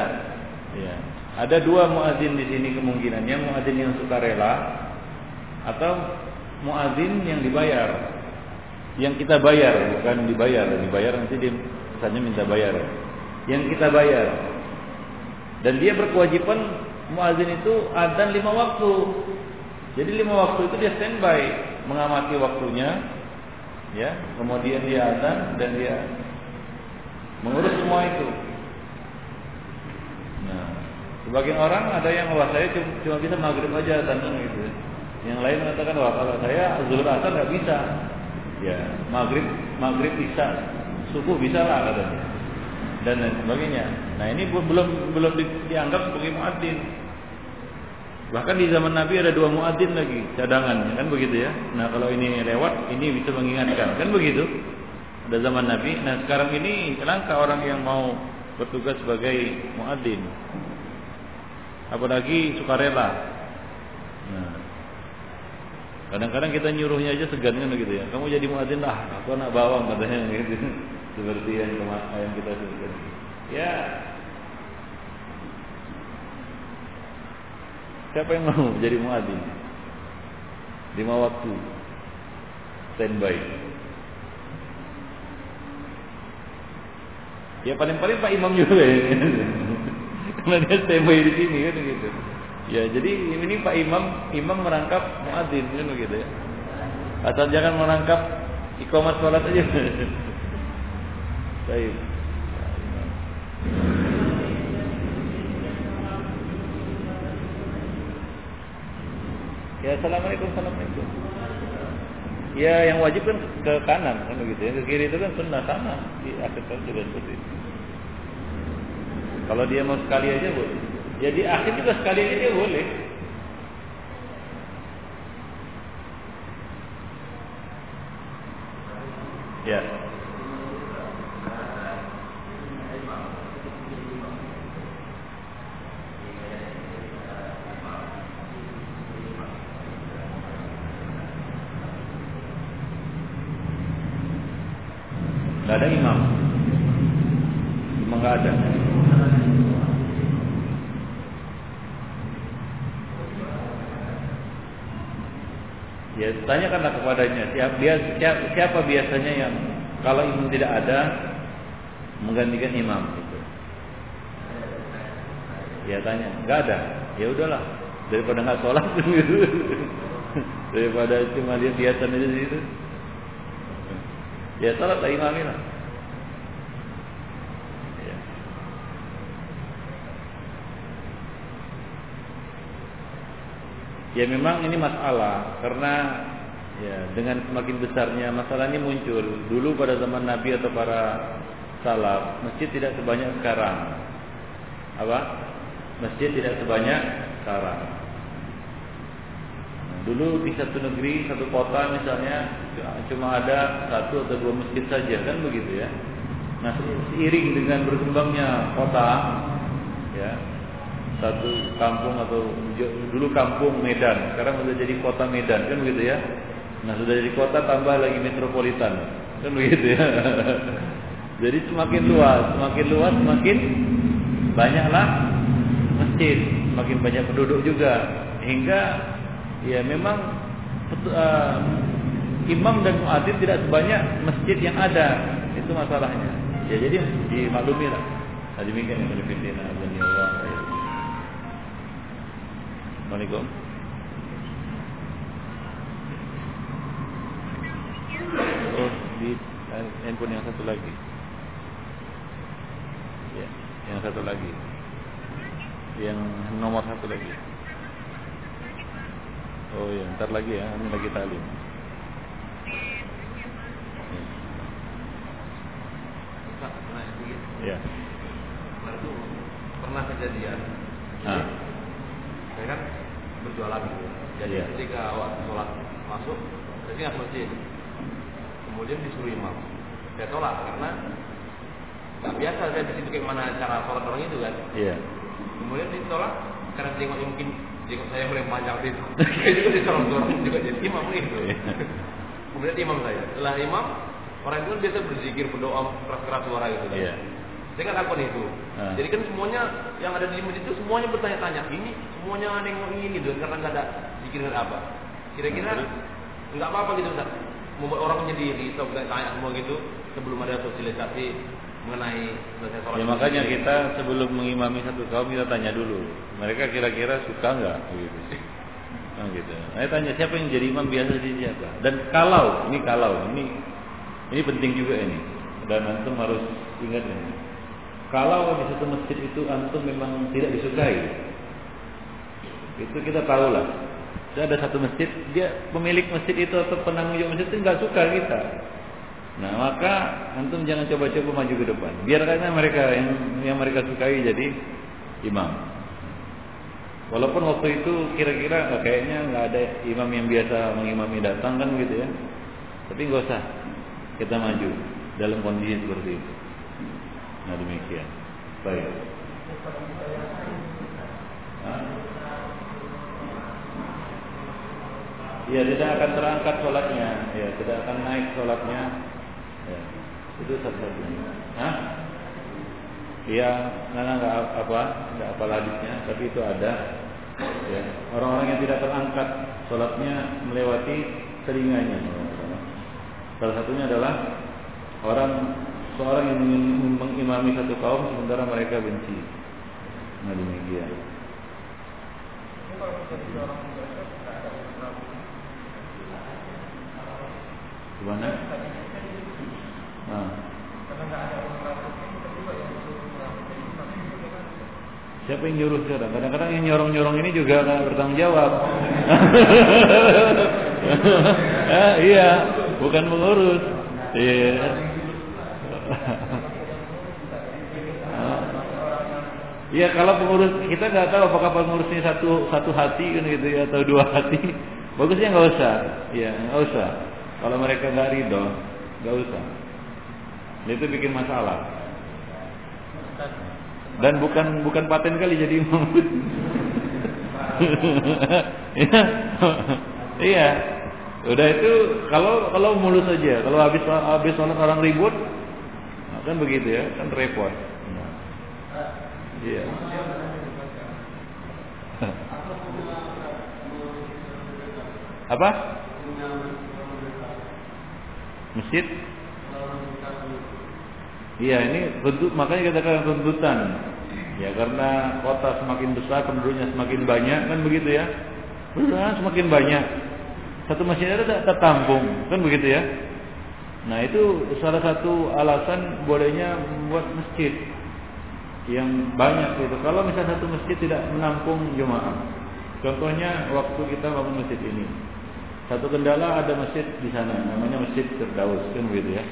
Ya. Ada dua muadzin di sini kemungkinannya muadzin yang sukarela atau muadzin yang dibayar. Yang kita bayar bukan dibayar, dibayar nanti dia misalnya minta bayar. Yang kita bayar. Dan dia berkewajiban muadzin itu adzan lima waktu. Jadi lima waktu itu dia standby mengamati waktunya, ya. Kemudian dia azan dan dia mengurus semua itu. Nah, sebagian orang ada yang wah saya cuma, bisa maghrib aja azan gitu. Yang lain mengatakan wah kalau saya zuhur asar nggak bisa. Ya, maghrib maghrib bisa, subuh bisa lah katanya. Dan sebagainya. Nah ini belum belum dianggap sebagai muadzin. Bahkan di zaman Nabi ada dua muadzin lagi cadangan, kan begitu ya. Nah kalau ini lewat, ini bisa mengingatkan, kan begitu. Ada zaman Nabi. Nah sekarang ini langka orang yang mau bertugas sebagai muadzin, apalagi sukarela. Nah, Kadang-kadang kita nyuruhnya aja segan kan gitu ya. Kamu jadi muadzin lah, aku anak bawang katanya gitu. Seperti yang yang kita sebutkan. Ya. Siapa yang mau jadi muadzin? Lima waktu. Standby. Ya paling-paling Pak Imam juga ya. Karena dia standby di sini kan gitu. Ya, jadi ini Pak Imam, imam merangkap muadzin kan begitu ya. Asal jangan merangkap iqamah salat aja. Baik. Ya, assalamualaikum, assalamualaikum. Ya, yang wajib kan ke kanan kan begitu ya. Ke kiri itu kan sunnah sama di akhir juga seperti itu. Kalau dia mau sekali aja boleh. Jadi akhir juga sekali aja boleh. Ya. Gak ada imam. Cuma gak ada. Ya tanyakanlah kepadanya siapa, siapa, siapa biasanya yang kalau imam tidak ada menggantikan imam itu. Ya tanya, nggak ada. Ya udahlah, daripada nggak sholat gitu. daripada cuma dia biasa aja situ. Ya sholat lah imamilah. Ya memang ini masalah karena ya dengan semakin besarnya masalah ini muncul dulu pada zaman Nabi atau para salaf masjid tidak sebanyak sekarang. Apa? Masjid tidak sebanyak sekarang. Nah, dulu di satu negeri, satu kota misalnya cuma ada satu atau dua masjid saja kan begitu ya. Nah, seiring dengan berkembangnya kota ya, satu kampung atau dulu kampung Medan, sekarang sudah jadi kota Medan kan begitu ya. Nah sudah jadi kota tambah lagi metropolitan kan begitu ya. jadi semakin luas, semakin luas semakin banyaklah masjid, semakin banyak penduduk juga hingga ya memang uh, imam dan muadzin tidak sebanyak masjid yang ada itu masalahnya. Ya jadi dimaklumi lah. Nah, demikian yang lebih Allah. Assalamualaikum. Oh, di handphone yang satu lagi. Ya, yang satu lagi. Yang nomor satu lagi. Oh ya, ntar lagi ya, ini lagi talim. Ya. Pernah kejadian. Ah saya kan berjualan gitu jadi yeah. ketika waktu sholat masuk saya ingat masjid kemudian disuruh imam saya tolak karena nggak biasa saya di situ gimana cara sholat orang itu kan yeah. kemudian ditolak karena tengok mungkin tengok saya mulai panjang itu saya juga ditolak orang juga jadi imam itu yeah. kemudian imam saya setelah imam orang itu kan biasa berzikir berdoa keras-keras suara gitu kan yeah saya kan takut itu. Hmm. Jadi kan semuanya yang ada di masjid itu semuanya bertanya-tanya. Ini semuanya nengok ini gitu karena nggak ada zikir apa. Kira-kira nggak apa-apa gitu Ustaz. Membuat orang menyendiri, atau tanya semua gitu sebelum ada sosialisasi mengenai selesai sholat. Ya makanya kita sebelum mengimami satu kaum kita tanya dulu. Mereka kira-kira suka nggak gitu. Nah, gitu. Saya tanya siapa yang jadi imam biasa di siapa. Dan kalau ini kalau ini ini penting juga ini. Dan antum harus ingat ini kalau di satu masjid itu antum memang tidak disukai, itu kita tahu lah. Ada satu masjid, dia pemilik masjid itu atau penanggung jawab masjid itu nggak suka kita. Nah maka antum jangan coba-coba maju ke depan. Biarkan mereka yang yang mereka sukai jadi imam. Walaupun waktu itu kira-kira kayaknya nggak ada imam yang biasa mengimami datang kan gitu ya. Tapi nggak usah kita maju dalam kondisi seperti itu. Nah demikian. Baik. Ya tidak akan terangkat sholatnya, ya tidak akan naik sholatnya. Ya, itu satu-satunya. Hah? Iya, nggak nggak apa, nggak apa hadisnya, tapi itu ada. Ya, orang-orang yang tidak terangkat sholatnya melewati telinganya. Salah satunya adalah orang seorang yang mengimami satu kaum sementara mereka benci. Nah demikian. Gimana? Nah. Siapa yang nyuruh sekarang? Kadang-kadang yang nyorong-nyorong ini juga akan bertanggung jawab. eh, iya, bukan mengurus. Iya. Iya kalau pengurus kita nggak tahu apakah pengurusnya satu satu hati kan gitu ya atau dua hati. Bagusnya nggak usah. Iya nggak usah. Kalau mereka nggak ridho, nggak usah. Itu bikin masalah. Dan bukan bukan paten kali jadi imam. Iya. iya. Udah itu kalau kalau mulus saja, kalau habis habis sholat orang ribut, kan begitu ya, kan repot. Iya. Apa? Masjid? Iya, ini tuntut, makanya katakan tuntutan. Ya, karena kota semakin besar, penduduknya semakin banyak, kan begitu ya? Benar, semakin banyak. Satu masjid ada tertampung, kan begitu ya? Nah, itu salah satu alasan bolehnya membuat masjid yang banyak itu. Kalau misalnya satu masjid tidak menampung jemaah. Contohnya waktu kita bangun masjid ini. Satu kendala ada masjid di sana, namanya Masjid Firdaus, kan begitu ya.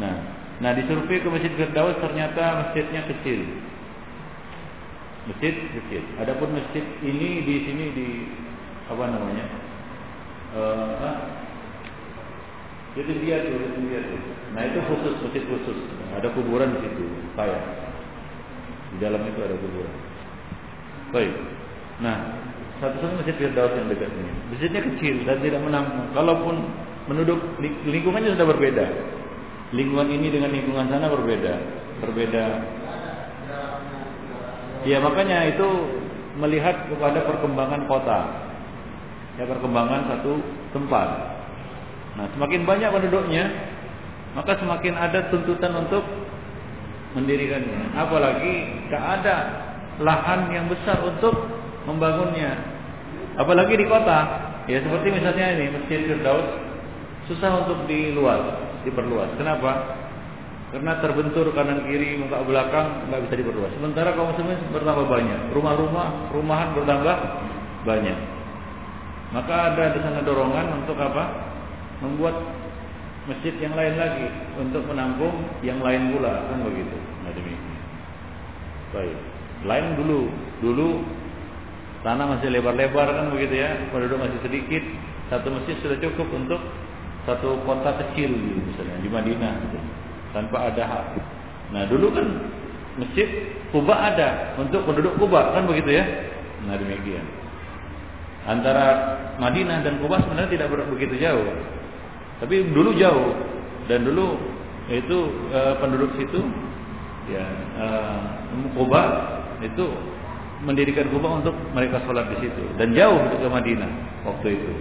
Nah, nah di survei ke Masjid Firdaus ternyata masjidnya kecil. Masjid kecil. Adapun masjid ini di sini di apa namanya? Uh, itu dia tuh, itu dia tuh. Nah itu khusus masjid khusus. Ada kuburan di situ, saya. Di dalam itu ada kuburan. Baik. Nah, satu-satunya masjid Firdaus yang dekat ini. Masjidnya kecil dan tidak menampung. Kalaupun menuduk lingkungannya sudah berbeda. Lingkungan ini dengan lingkungan sana berbeda. Berbeda. Ya makanya itu melihat kepada perkembangan kota. Ya perkembangan satu tempat. Nah, semakin banyak penduduknya, maka semakin ada tuntutan untuk mendirikannya. Apalagi tidak ada lahan yang besar untuk membangunnya. Apalagi di kota, ya seperti misalnya ini Masjid Firdaus susah untuk diluas, diperluas. Kenapa? Karena terbentur kanan kiri muka belakang nggak bisa diperluas. Sementara kaum muslimin bertambah banyak, rumah-rumah, rumahan bertambah banyak. Maka ada di sana dorongan untuk apa? Membuat masjid yang lain lagi untuk menampung yang lain pula kan begitu nah demikian baik lain dulu dulu tanah masih lebar-lebar kan begitu ya. Penduduk masih sedikit. Satu masjid sudah cukup untuk satu kota kecil gitu misalnya di Madinah gitu, tanpa ada hak. Nah dulu kan masjid Kuba ada untuk penduduk Kuba kan begitu ya? Nah demikian. Antara Madinah dan Kuba sebenarnya tidak begitu jauh. Tapi dulu jauh. Dan dulu itu e, penduduk situ ya e, Kuba itu mendirikan Kuba untuk mereka sholat di situ dan jauh ke Madinah waktu itu.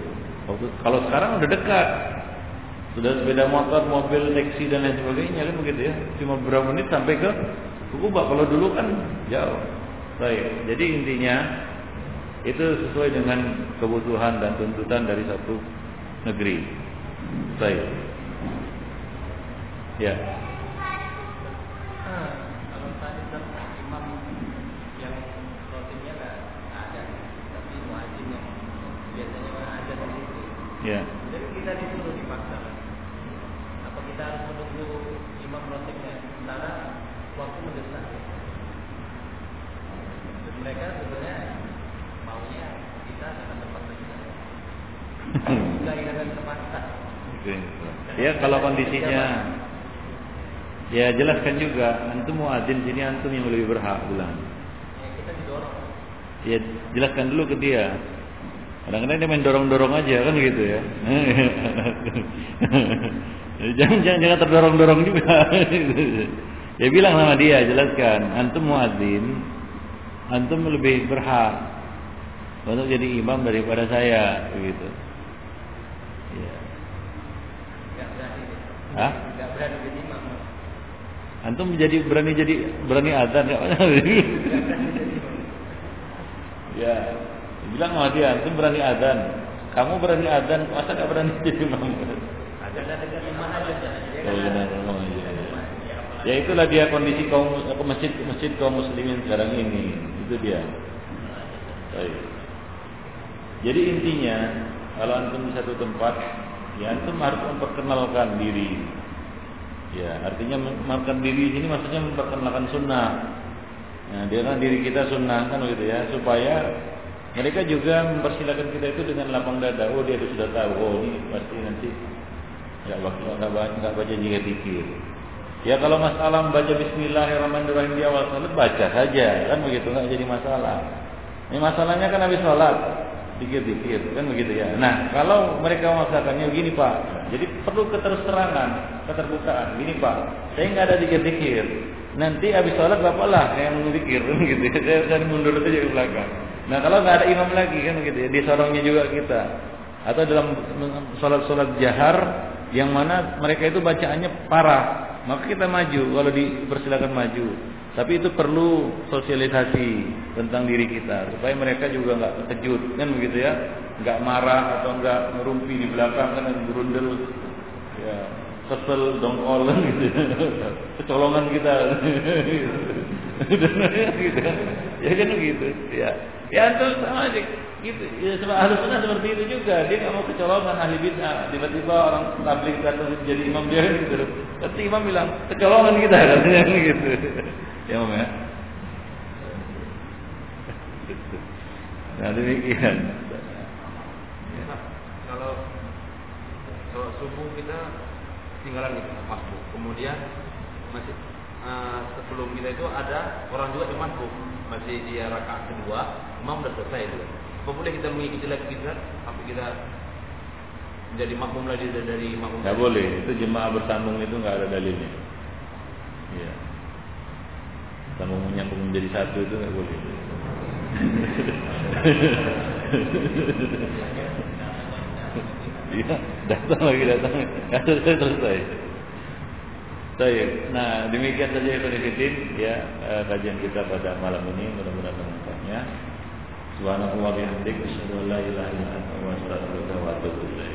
Waktu, kalau sekarang udah dekat, sudah sepeda motor, mobil, taksi dan lain sebagainya kan begitu ya. Cuma beberapa menit sampai ke Kuba. Kalau dulu kan jauh. Baik. Jadi intinya itu sesuai dengan kebutuhan dan tuntutan dari satu negeri. Baik. Ya. Kalau tadi imam yang rutinnya ada, tapi wajib yang biasanya ada di situ. Ya. Jadi kita disuruh dipaksa. Apa kita harus menunggu imam rotiknya sementara waktu mendesak? Dan mereka sebenarnya maunya kita akan terpaksa juga. Kita akan terpaksa. Ya kalau kondisinya Ya jelaskan juga Antum muadzin sini antum yang lebih berhak bilang Ya kita didorong Ya jelaskan dulu ke dia Kadang-kadang dia main dorong-dorong aja kan gitu ya. jangan jangan jangan terdorong-dorong juga. ya bilang sama dia, jelaskan, antum muadzin, antum lebih berhak untuk jadi imam daripada saya begitu. Ya. Hah? Gak berani jadi imam. Antum jadi berani jadi berani adzan enggak? ya. Bilang sama dia, antum berani adzan. Kamu berani adzan, masa enggak berani jadi imam? Aja. Oh, benar, rumah aja. Ya itulah dia kondisi kaum masjid masjid kaum muslimin sekarang ini. Itu dia. Baik. Jadi intinya kalau antum di satu tempat, ya antum harus memperkenalkan diri. Ya, artinya memperkenalkan diri ini maksudnya memperkenalkan sunnah. Nah, dia kan diri kita sunnah kan begitu ya, supaya mereka juga mempersilahkan kita itu dengan lapang dada. Oh dia sudah tahu. Oh ini pasti nanti nggak nggak nggak baca jika pikir. Ya kalau masalah membaca Bismillahirrahmanirrahim di awal salat baca saja kan begitu nggak jadi masalah. Ini masalahnya kan habis sholat dikir-dikir kan begitu ya. Nah kalau mereka memaksakannya begini pak, jadi perlu keterus-terangan, keterbukaan. Gini pak, saya nggak ada dikir-dikir. Nanti habis sholat bapak lah yang dikir gitu. Saya akan mundur saja ke belakang. Nah kalau nggak ada imam lagi kan begitu ya, disorongnya juga kita. Atau dalam sholat-sholat jahar yang mana mereka itu bacaannya parah, maka kita maju kalau dipersilakan maju. Tapi itu perlu sosialisasi tentang diri kita supaya mereka juga nggak terkejut kan begitu ya, nggak marah atau nggak ngerumpi di belakang kan berundel, ya kesel dongkol gitu, kecolongan kita, gitu, ya kan begitu, ya, ya terus sama aja gitu, ya harus sunnah seperti itu juga dia nggak mau kecolongan ahli bid'ah tiba-tiba orang tabligh datang jadi imam dia gitu, tapi imam bilang kecolongan kita katanya gitu. Ya Om ya. Nah demikian. Ya. Kalau kalau subuh kita tinggalan gitu masbuk. Kemudian masih uh, sebelum kita itu ada orang juga yang masbuk masih di rakaat kedua, imam sudah selesai itu. Apa boleh kita mengikuti lagi kita sampai kita menjadi makmum lagi dari makmum? Tidak boleh, itu jemaah bersambung itu nggak ada dalilnya. Iya sambung menyambung menjadi satu itu nggak boleh. Iya, datang lagi datang, selesai selesai. Baik, nah demikian saja ya ya eh, kajian kita pada malam ini mudah-mudahan bermanfaatnya. Subhanallah wa bihamdihi asyhadu an la ilaha illa anta wa astaghfiruka wa.